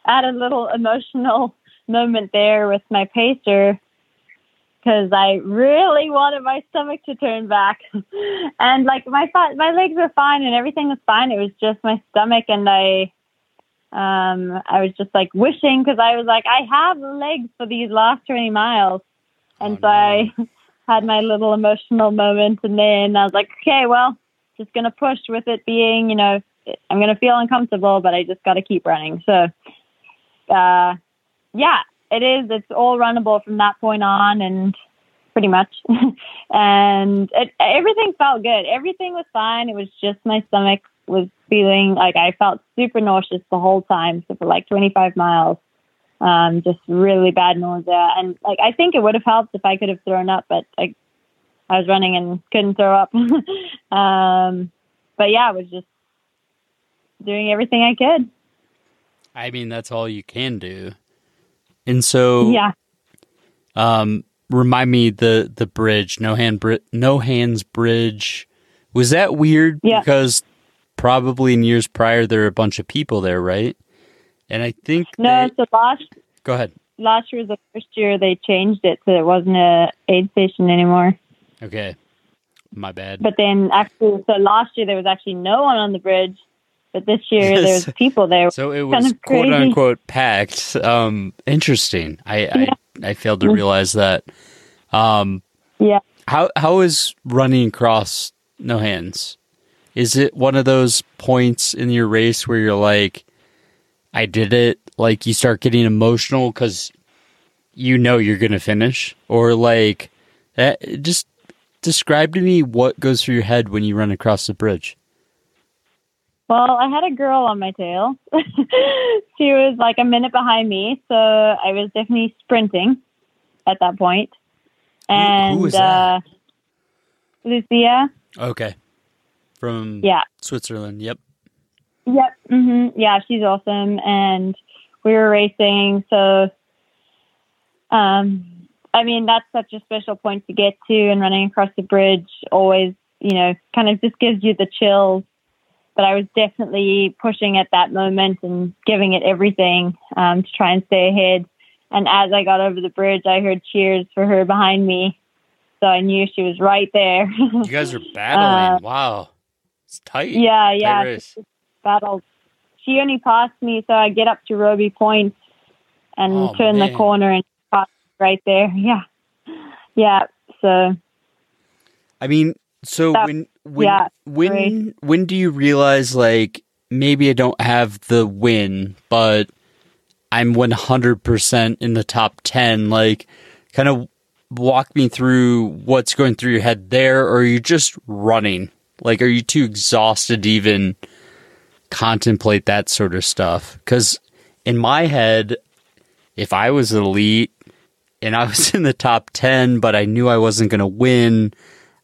Speaker 1: had a little emotional moment there with my pacer because I really wanted my stomach to turn back. <laughs> and like my my legs were fine and everything was fine. It was just my stomach and I um I was just like wishing because I was like I have legs for these last 20 miles. And oh, so no. I <laughs> had my little emotional moment and then I was like, okay, well, just going to push with it being, you know, I'm going to feel uncomfortable, but I just got to keep running. So, uh, yeah, it is. It's all runnable from that point on, and pretty much. <laughs> and it, everything felt good. Everything was fine. It was just my stomach was feeling like I felt super nauseous the whole time. So for like 25 miles, um, just really bad nausea. And like I think it would have helped if I could have thrown up, but I I was running and couldn't throw up. <laughs> um, but yeah, I was just doing everything I could.
Speaker 2: I mean, that's all you can do. And so,
Speaker 1: yeah.
Speaker 2: Um, remind me the the bridge, no hand, bri- no hands bridge. Was that weird?
Speaker 1: Yeah.
Speaker 2: Because probably in years prior there were a bunch of people there, right? And I think
Speaker 1: no. They... So last.
Speaker 2: Go ahead.
Speaker 1: Last year was the first year they changed it so it wasn't a aid station anymore.
Speaker 2: Okay. My bad.
Speaker 1: But then actually, so last year there was actually no one on the bridge, but this year there's people there.
Speaker 2: So it was quote unquote packed. Um, interesting. I, yeah. I, I failed to realize that. Um,
Speaker 1: yeah.
Speaker 2: How how is running across no hands? Is it one of those points in your race where you're like, I did it? Like you start getting emotional because you know you're gonna finish, or like, that, eh, just describe to me what goes through your head when you run across the bridge?
Speaker 1: Well, I had a girl on my tail. <laughs> she was like a minute behind me, so I was definitely sprinting at that point. And
Speaker 2: who was
Speaker 1: uh,
Speaker 2: that?
Speaker 1: Lucia,
Speaker 2: Okay. From
Speaker 1: yeah,
Speaker 2: Switzerland. Yep.
Speaker 1: Yep. hmm Yeah, she's awesome, and we were racing. So, um, I mean, that's such a special point to get to, and running across the bridge always, you know, kind of just gives you the chills. But I was definitely pushing at that moment and giving it everything um, to try and stay ahead. And as I got over the bridge, I heard cheers for her behind me, so I knew she was right there.
Speaker 2: You guys are <laughs> battling. wow. It's tight.
Speaker 1: Uh, Yeah,
Speaker 2: Tight
Speaker 1: yeah.
Speaker 2: race.
Speaker 1: Battled. She only passed me, so I get up to Robie Point and
Speaker 2: Oh,
Speaker 1: turn
Speaker 2: man.
Speaker 1: the corner and pass right there. <laughs> Yeah, yeah. So
Speaker 2: I mean, so
Speaker 1: That-
Speaker 2: when when
Speaker 1: yeah,
Speaker 2: when when do you realize like maybe I don't have the win, but I'm 100% in the top 10 like kind of walk me through what's going through your head there or are you just running? Like are you too exhausted to even contemplate that sort of stuff? Cuz in my head if I was elite and I was <laughs> in the top 10 but I knew I wasn't going to win,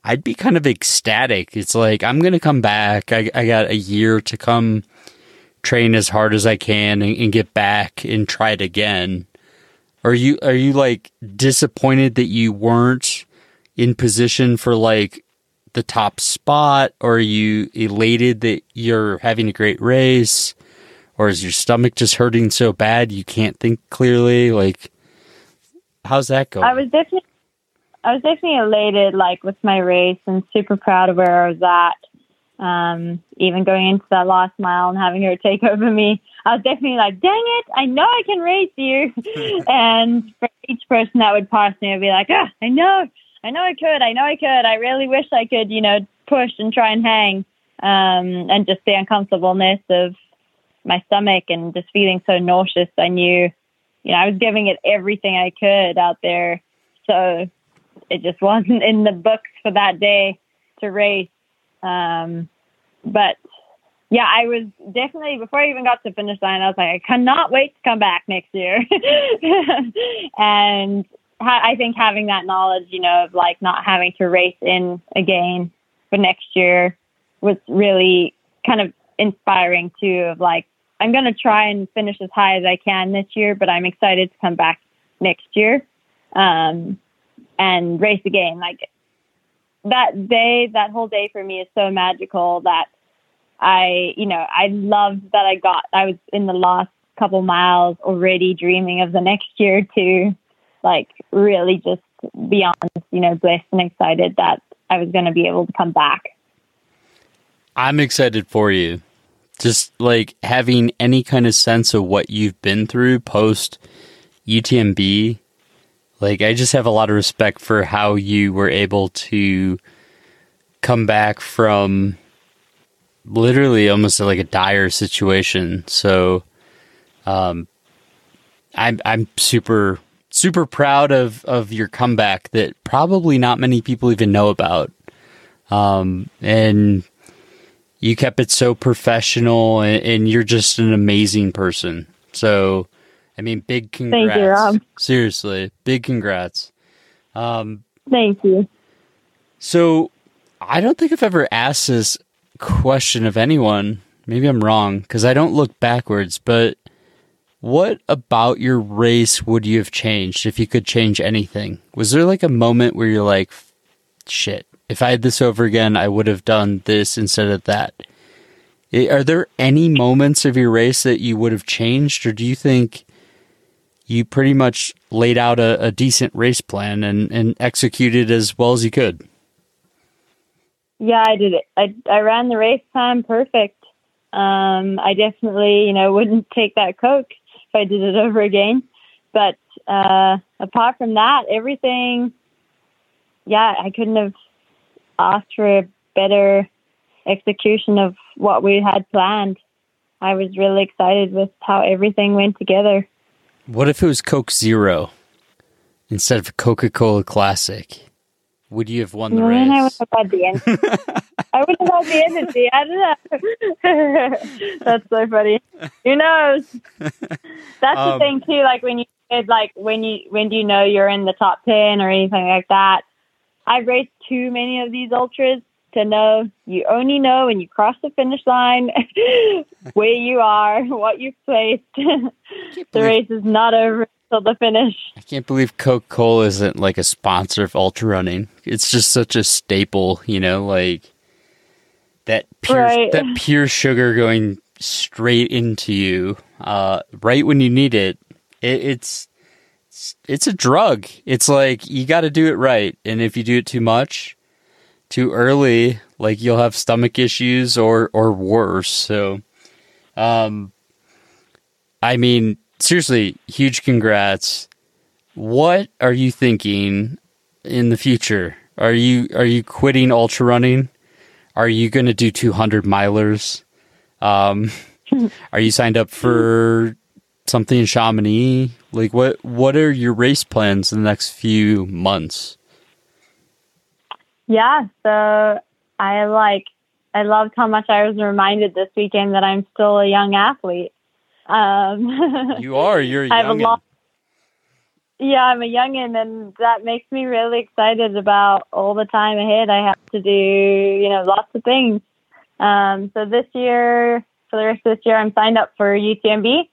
Speaker 2: I'd be kind of ecstatic. It's like I'm gonna come back. I, I got a year to come train as hard as I can and, and get back and try it again. Are you are you like disappointed that you weren't in position for like the top spot, or are you elated that you're having a great race, or is your stomach just hurting so bad you can't think clearly? Like, how's that going?
Speaker 1: I was definitely, I was definitely elated, like with my race, and super proud of where I was at. Um, even going into that last mile and having her take <laughs> over me, I was definitely like, "Dang it! I know I can race you." <laughs> and for each person that would pass me, I'd be like, "Ah, I know, I know I could, I know I could. I really wish I could, you know, push and try and hang." Um, and just the uncomfortableness of my stomach and just feeling so nauseous. I knew, you know, I was giving it everything I could out there. So it just wasn't in the books for that day to race. Um, but yeah, I was definitely, before I even got to finish line, I was like, I cannot wait to come back next year. <laughs> and ha- I think having that knowledge, you know, of like not having to race in again for next year was really kind of inspiring too of like I'm going to try and finish as high as I can this year, but I'm excited to come back next year um, and race again. Like that day, that whole day for me is so magical that I, you know, I loved that I got, I was in the last couple miles already dreaming of the next year to like really just beyond, you know, blessed and excited that I was going to be able to come back.
Speaker 2: I'm excited for you. Just like having any kind of sense of what you've been through post UTMB. Like, I just have a lot of respect for how you were able to come back from literally almost like a dire situation. So, um, I'm I'm super super proud of of your comeback that probably not many people even know about. Um, and you kept it so professional and, and you're just an amazing person. So, I mean, big congrats.
Speaker 1: Thank you, Rob.
Speaker 2: Seriously, big congrats. Um,
Speaker 1: Thank you.
Speaker 2: so I don't think I've ever asked this question of anyone. Maybe I'm wrong because I don't look backwards, but what about your race would you have changed if you could change anything? Was there like a moment where you're like, shit, if I had this over again, I would have done this instead of that? Are there any moments of your race that you would have changed, or do you think you pretty much laid out a, a decent race plan and, and executed as well as you could?
Speaker 1: Yeah, I did it. I I ran the race time perfect. Um, I definitely, you know, <laughs> wouldn't take that Coke if I did it over again. But uh, apart from that, everything, yeah, I couldn't have asked for a better execution of what we had planned. I was really excited with how everything went together.
Speaker 2: What if it was Coke Zero instead of Coca Cola Classic? would you have won the
Speaker 1: then I would
Speaker 2: race?
Speaker 1: have had the energy. <laughs> I would have had the energy. I don't know. <laughs> That's so funny. Who knows? That's
Speaker 2: Um,
Speaker 1: the thing too. Like when you like when you when do you know you're in the top ten or anything like that? I've raced too many of these ultras to know. You only know when you cross the finish line <laughs> where you are, what you've placed. <laughs> the race is not over until the finish.
Speaker 2: I can't believe Coca Cola isn't like a sponsor of ultra running. It's just such a staple, you know, like that pure
Speaker 1: Right.
Speaker 2: that pure sugar going straight into you, uh, right when you need it. it it's it's it's a drug. It's like you got to do it right, and if you do it too much, too early, like you'll have stomach issues or or worse. So, um, I mean, seriously, huge congrats. What are you thinking in the future? Are you are you quitting ultra running? Are you going to do 200 milers? Um, <laughs> are you signed up for something in Chamonix? Like what what are your race plans in the next few months?
Speaker 1: Yeah, so I like I loved how much I was reminded this weekend that I'm still a young athlete. Um, <laughs>
Speaker 2: You are you're a
Speaker 1: I have a
Speaker 2: youngin'.
Speaker 1: lot. Yeah, I'm a youngin, and that makes me really excited about all the time ahead. I have to do, you know, lots of things. Um, so this year, for the rest of this year, I'm signed up for UTMB.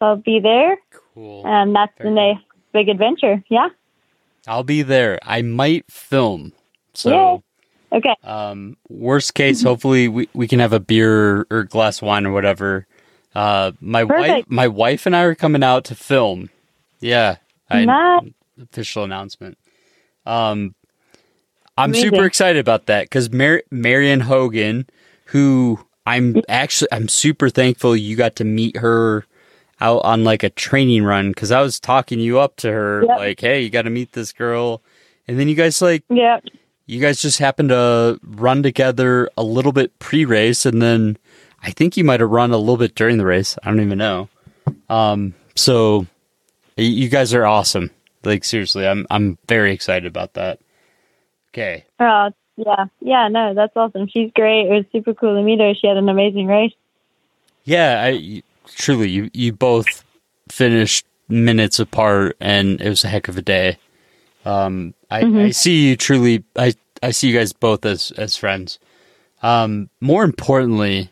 Speaker 1: So I'll be there,
Speaker 2: Cool.
Speaker 1: and that's the next big adventure. Yeah.
Speaker 2: I'll be there. I might film. So.
Speaker 1: Okay.
Speaker 2: Um, worst case, hopefully we, we can have a beer or glass of wine or whatever. Uh, my wife, my wife and I are coming out to film. Yeah, I,
Speaker 1: Nice.
Speaker 2: official announcement. Um, I'm
Speaker 1: Amazing.
Speaker 2: super excited about that because Mar- Marianne Hogan, who I'm actually, I'm super thankful you got to meet her out on like a training run because I was talking you up to her
Speaker 1: Yep.
Speaker 2: like, hey, you got to meet this girl, and then you guys like
Speaker 1: Yeah.
Speaker 2: You guys just happened to run together a little bit pre-race and then i think you might have run a little bit during the race i don't even know um so you guys are awesome like seriously i'm i'm very excited about that okay
Speaker 1: Oh, yeah. Yeah, no, that's awesome. She's great. It was super cool to meet her. She had an amazing race.
Speaker 2: yeah i truly you you both finished minutes apart and it was a heck of a day um i
Speaker 1: Mhm.
Speaker 2: i see you truly i i see you guys both as as friends um more importantly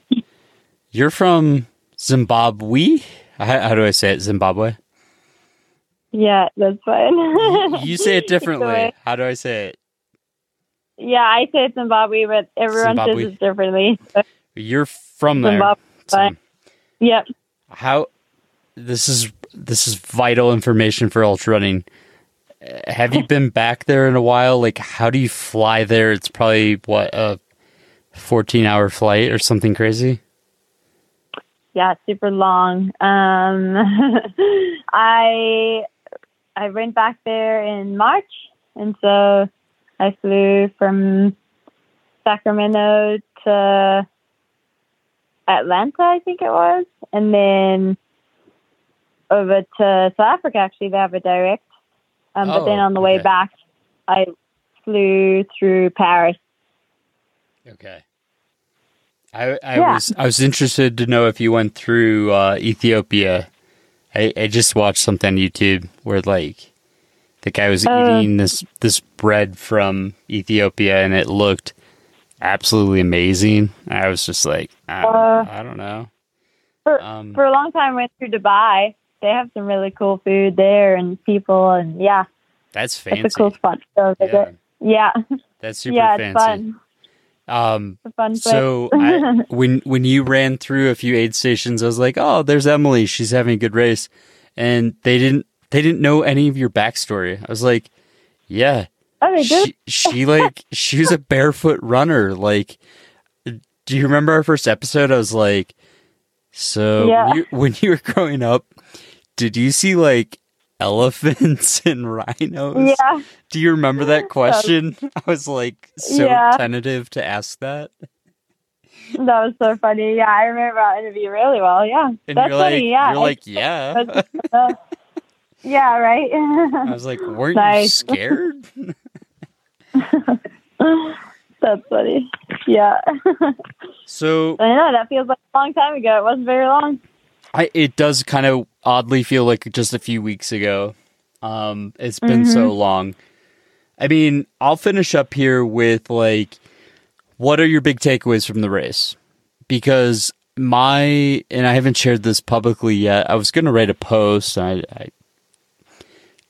Speaker 2: you're from zimbabwe how, how do i say it zimbabwe
Speaker 1: Yeah, that's fine.
Speaker 2: you say it <laughs> differently how do i say it
Speaker 1: Yeah, I say Zimbabwe, but everyone
Speaker 2: Zimbabwe.
Speaker 1: says it differently. So
Speaker 2: you're from there
Speaker 1: Zimbabwe. Yep.
Speaker 2: how this is this is vital information for ultra running have you been back there in a while like how do you fly there it's probably what a 14 hour flight or something crazy
Speaker 1: Yeah, super long. Um, <laughs> I I went back there in March, and so I flew from Sacramento to Atlanta, I think it was, and then over to South Africa. Actually, they have a direct. Um, but then
Speaker 2: Oh,
Speaker 1: on the way
Speaker 2: okay.
Speaker 1: back, I flew through Paris.
Speaker 2: okay i i
Speaker 1: Yeah.
Speaker 2: was i was interested to know if you went through uh ethiopia i i just watched something on youtube where like the guy was
Speaker 1: Uh,
Speaker 2: eating this this bread from ethiopia and it looked absolutely amazing i was just like i don't,
Speaker 1: Uh,
Speaker 2: I don't know
Speaker 1: For
Speaker 2: Um,
Speaker 1: for a long time, I went through Dubai. They have some really cool food there and people, and yeah,
Speaker 2: that's fancy
Speaker 1: it's a cool spot to go visit. Yeah,
Speaker 2: That's <laughs> super
Speaker 1: yeah, it's
Speaker 2: fancy.
Speaker 1: fun.
Speaker 2: Um, so. I, <laughs> when when you ran through a few aid stations, I was like, "Oh, there's Emily. She's having a good race," and they didn't they didn't know any of your backstory. I was like, "Yeah,
Speaker 1: oh,
Speaker 2: she, she like <laughs> she was a barefoot runner. Like, do you remember our first episode? I was like, so
Speaker 1: Yeah.
Speaker 2: when, you, when you were growing up, did you see like elephants <laughs> and rhinos?
Speaker 1: Yeah.
Speaker 2: Do you remember that question? <laughs> I was like so
Speaker 1: Yeah.
Speaker 2: tentative to ask that.
Speaker 1: That was so funny. Yeah, I remember our interview really well. Yeah,
Speaker 2: And
Speaker 1: that's
Speaker 2: you're like,
Speaker 1: funny. Yeah,
Speaker 2: you're like, yeah. <laughs>
Speaker 1: Yeah, right.
Speaker 2: I was like, weren't you scared?
Speaker 1: That's funny. Yeah.
Speaker 2: So
Speaker 1: I know that feels like a long time ago. It wasn't very long.
Speaker 2: I it does kind of oddly feel like just a few weeks ago. Um, it's been
Speaker 1: Mm-hmm.
Speaker 2: so long. I mean, I'll finish up here with like, what are your big takeaways from the race? Because my and I haven't shared this publicly yet. I was going to write a post. I, I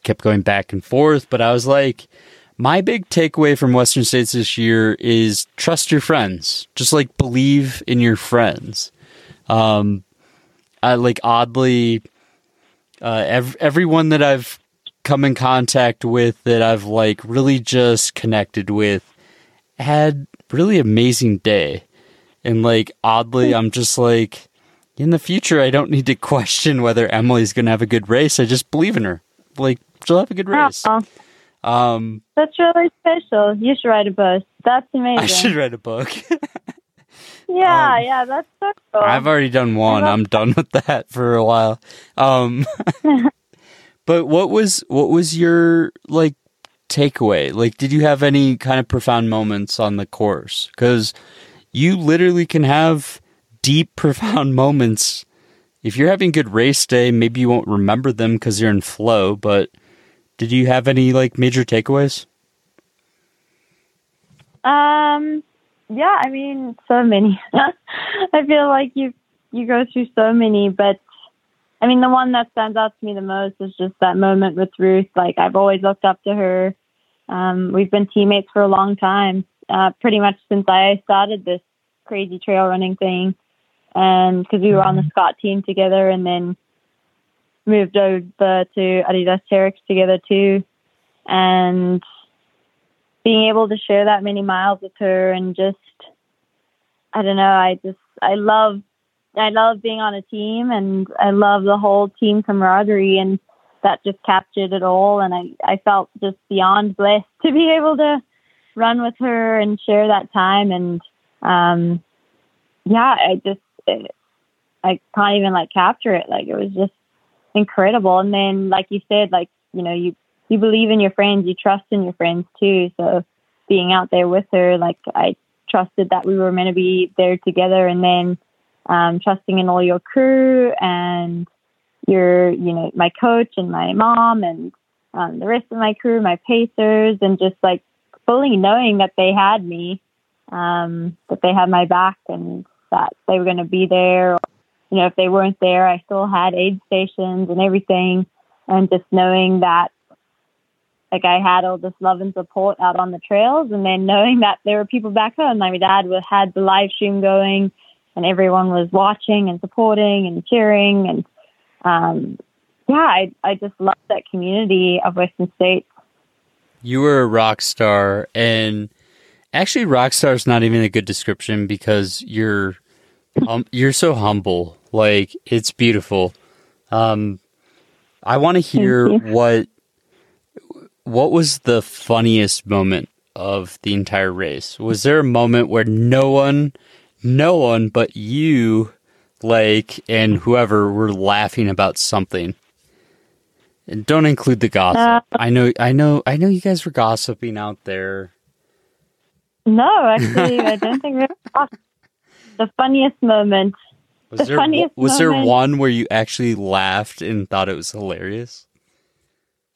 Speaker 2: kept going back and forth, but I was like, my big takeaway from Western States this year is trust your friends. Just like believe in your friends. Um, I like oddly, uh, ev- everyone that I've come in contact with that I've like really just connected with had really amazing day. And like oddly, I'm just like, in the future, I don't need to <laughs> question whether Emily's going to have a good race. I just believe in her. Like, she'll have a good race.
Speaker 1: Oh,
Speaker 2: Um,
Speaker 1: that's really special. You should write a book. That's amazing.
Speaker 2: I should write a book. <laughs>
Speaker 1: yeah,
Speaker 2: um,
Speaker 1: yeah, that's so cool.
Speaker 2: I've already done one. I'm done with that <laughs> for a while. Um, <laughs> but what was what was your like takeaway? Like, did you have any kind of profound moments on the course? Because you literally can have deep, <laughs> profound moments. If you're having good race day, maybe you won't remember them because you're in flow. But did you have any like major takeaways?
Speaker 1: Um, yeah, I mean, so many. <laughs> I feel like you you go through so many, but I mean, the one that stands out to me the most is just that moment with Ruth. Like I've always looked up to her. Um, we've been teammates for a long time, uh, pretty much since I started this crazy trail running thing, and because we were on the Scott team together, and then moved over to Adidas Terrex together too, and being able to share that many miles with her and just I don't know, I just I love I love being on a team and I love the whole team camaraderie and that just captured it all and I, I felt just beyond blessed to be able to run with her and share that time and um yeah, I just it, I can't even like capture it. Like it was just incredible. And then like you said, like, you know, you you believe in your friends, you trust in your friends too. So being out there with her, like I trusted that we were meant to be there together and then um, trusting in all your crew and your, you know, my coach and my mom and um, the rest of my crew, my pacers, and just like fully knowing that they had me, um, that they had my back and that they were going to be there. Or, you know, if they weren't there, I still had aid stations and everything. And just knowing that like I had all this love and support out on the trails, and then knowing that there were people back home. Like My dad had the live stream going, and everyone was watching and supporting and cheering, and um, yeah, I I just love that community of Western States.
Speaker 2: You were a rock star, and actually, rock star is not even a good description because you're um, you're so humble. Like it's beautiful. Um, I want to hear what what was the funniest moment of the entire race. Was there a moment where no one, no one but you, like, and whoever were laughing about something? And don't include the gossip.
Speaker 1: Uh,
Speaker 2: I know, I know, I know. You guys were gossiping out there.
Speaker 1: No, actually, I don't think there was the funniest moment.
Speaker 2: Was
Speaker 1: The
Speaker 2: there
Speaker 1: funniest
Speaker 2: was there one where you actually laughed and thought it was hilarious?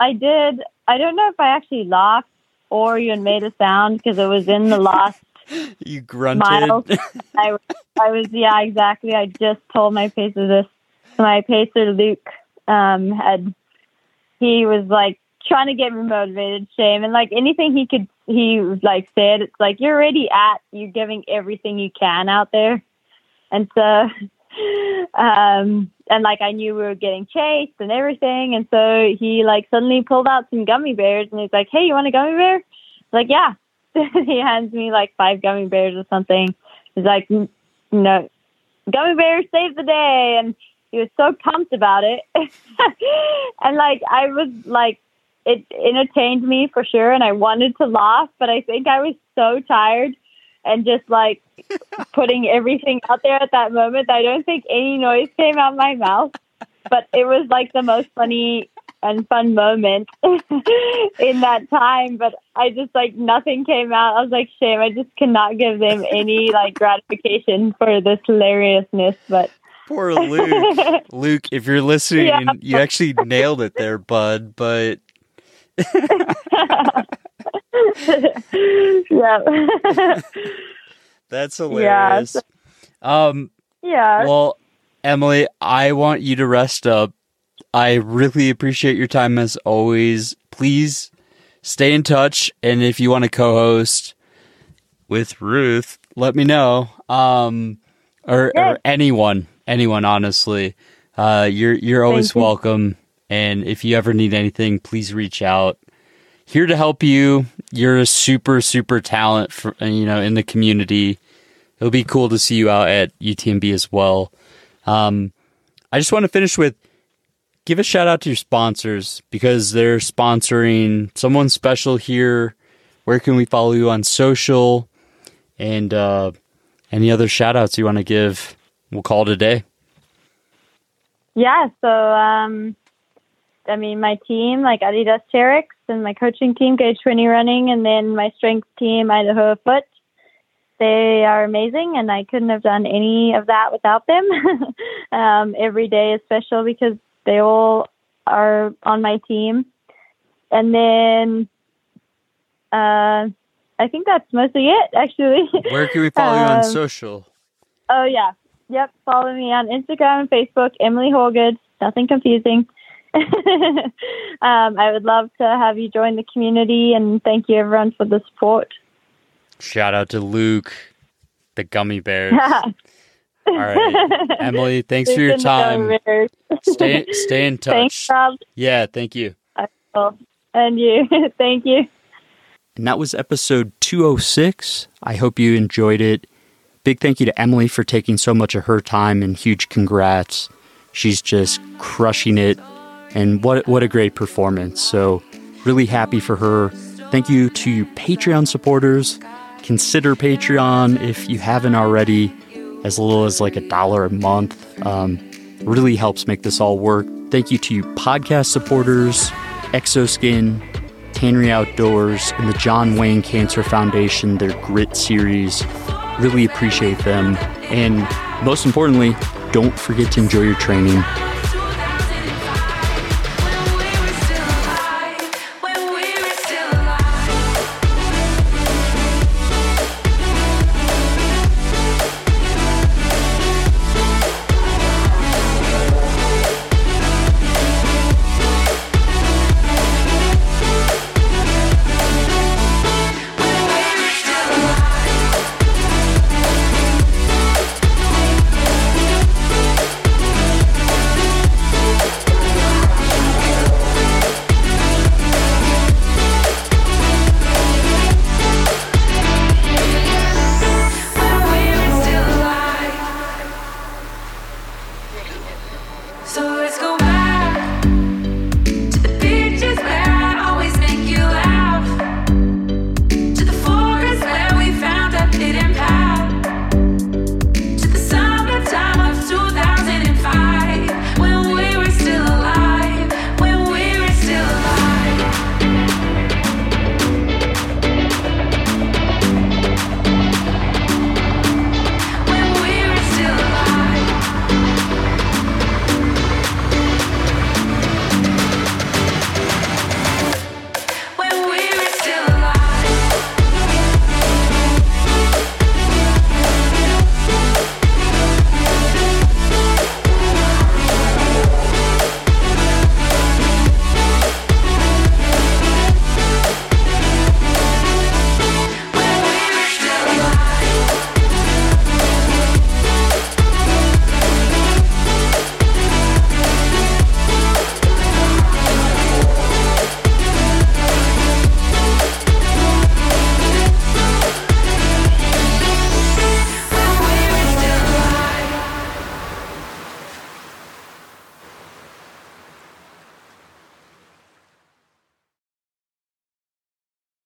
Speaker 1: I did. I don't know if I actually laughed or even made a sound because it was in the last
Speaker 2: You grunted.
Speaker 1: miles. I, I was, yeah, exactly. I just told my pacer this. My pacer, Luke, um, had, he was like trying to get me motivated, shame. And like anything he could, he like said, it's like, you're already at, you're giving everything you can out there. And so, um, and like I knew we were getting chased and everything. And so he like suddenly pulled out some gummy bears and he's like, Hey, you want a gummy bear? Like, yeah. <laughs> he hands me like five gummy bears or something. He's like, "N- no, gummy bears save the day. And he was so pumped about it. <laughs> and like, I was like, it entertained me for sure. And I wanted to laugh, but I think I was so tired and just like <laughs> putting everything out there at that moment. I don't think any noise came out my mouth, but it was like the most funny and fun moment <laughs> in that time, but I just like nothing came out. I was like, shame. I just cannot give them any like gratification for this hilariousness. But
Speaker 2: poor Luke, <laughs> Luke, if you're listening,
Speaker 1: Yeah.
Speaker 2: you actually nailed it there, bud. But <laughs>
Speaker 1: yeah, <laughs>
Speaker 2: that's hilarious. Um,
Speaker 1: yeah.
Speaker 2: Well, Emily, I want you to rest up. I really appreciate your time as always. Please stay in touch, and if you want to co-host with Ruth, let me know. Um, or, or anyone, anyone, honestly, uh, you're you're always
Speaker 1: you.
Speaker 2: welcome. And if you ever need anything, please reach out. Here to help you. You're a super super talent for you know in the community. It'll be cool to see you out at UTMB as well. Um, I just want to finish with give a shout out to your sponsors because they're sponsoring someone special here. Where can we follow you on social? And uh, any other shout outs you want to give? We'll call it a day.
Speaker 1: Yeah, so um, I mean, my team, like Adidas Terrex, and my coaching team, Gauge 20 Running, and then my strength team, Idaho Foot. They are amazing, and I couldn't have done any of that without them. <laughs> um, every day is special because they all are on my team. And then uh, I think that's mostly it, actually.
Speaker 2: Where can we follow you on
Speaker 1: Um,
Speaker 2: social?
Speaker 1: Oh yeah. Yep. Follow me on Instagram and Facebook, Emily Hawgood. Nothing confusing. <laughs> um, I would love to have you join the community and thank you everyone for the support.
Speaker 2: Shout out to Luke, the gummy bears. <laughs> All right, <laughs> Emily, thanks for your
Speaker 1: Luke and the
Speaker 2: time. Stay stay in touch.
Speaker 1: Thanks, Rob.
Speaker 2: Yeah, thank you.
Speaker 1: And you. thank you.
Speaker 2: And that was episode 206. I hope you enjoyed it. Big thank you to Emily for taking so much of her time and huge congrats. She's just crushing it. And what what a great performance. So really happy for her. Thank you to Patreon supporters. Consider Patreon if you haven't already, as little as like a dollar a month. Um, really helps make this all work. Thank you to podcast supporters, Xoskin, Tannery Outdoors, and the John Wayne Cancer Foundation, their Grit series. Really appreciate them. And most importantly, don't forget to enjoy your training.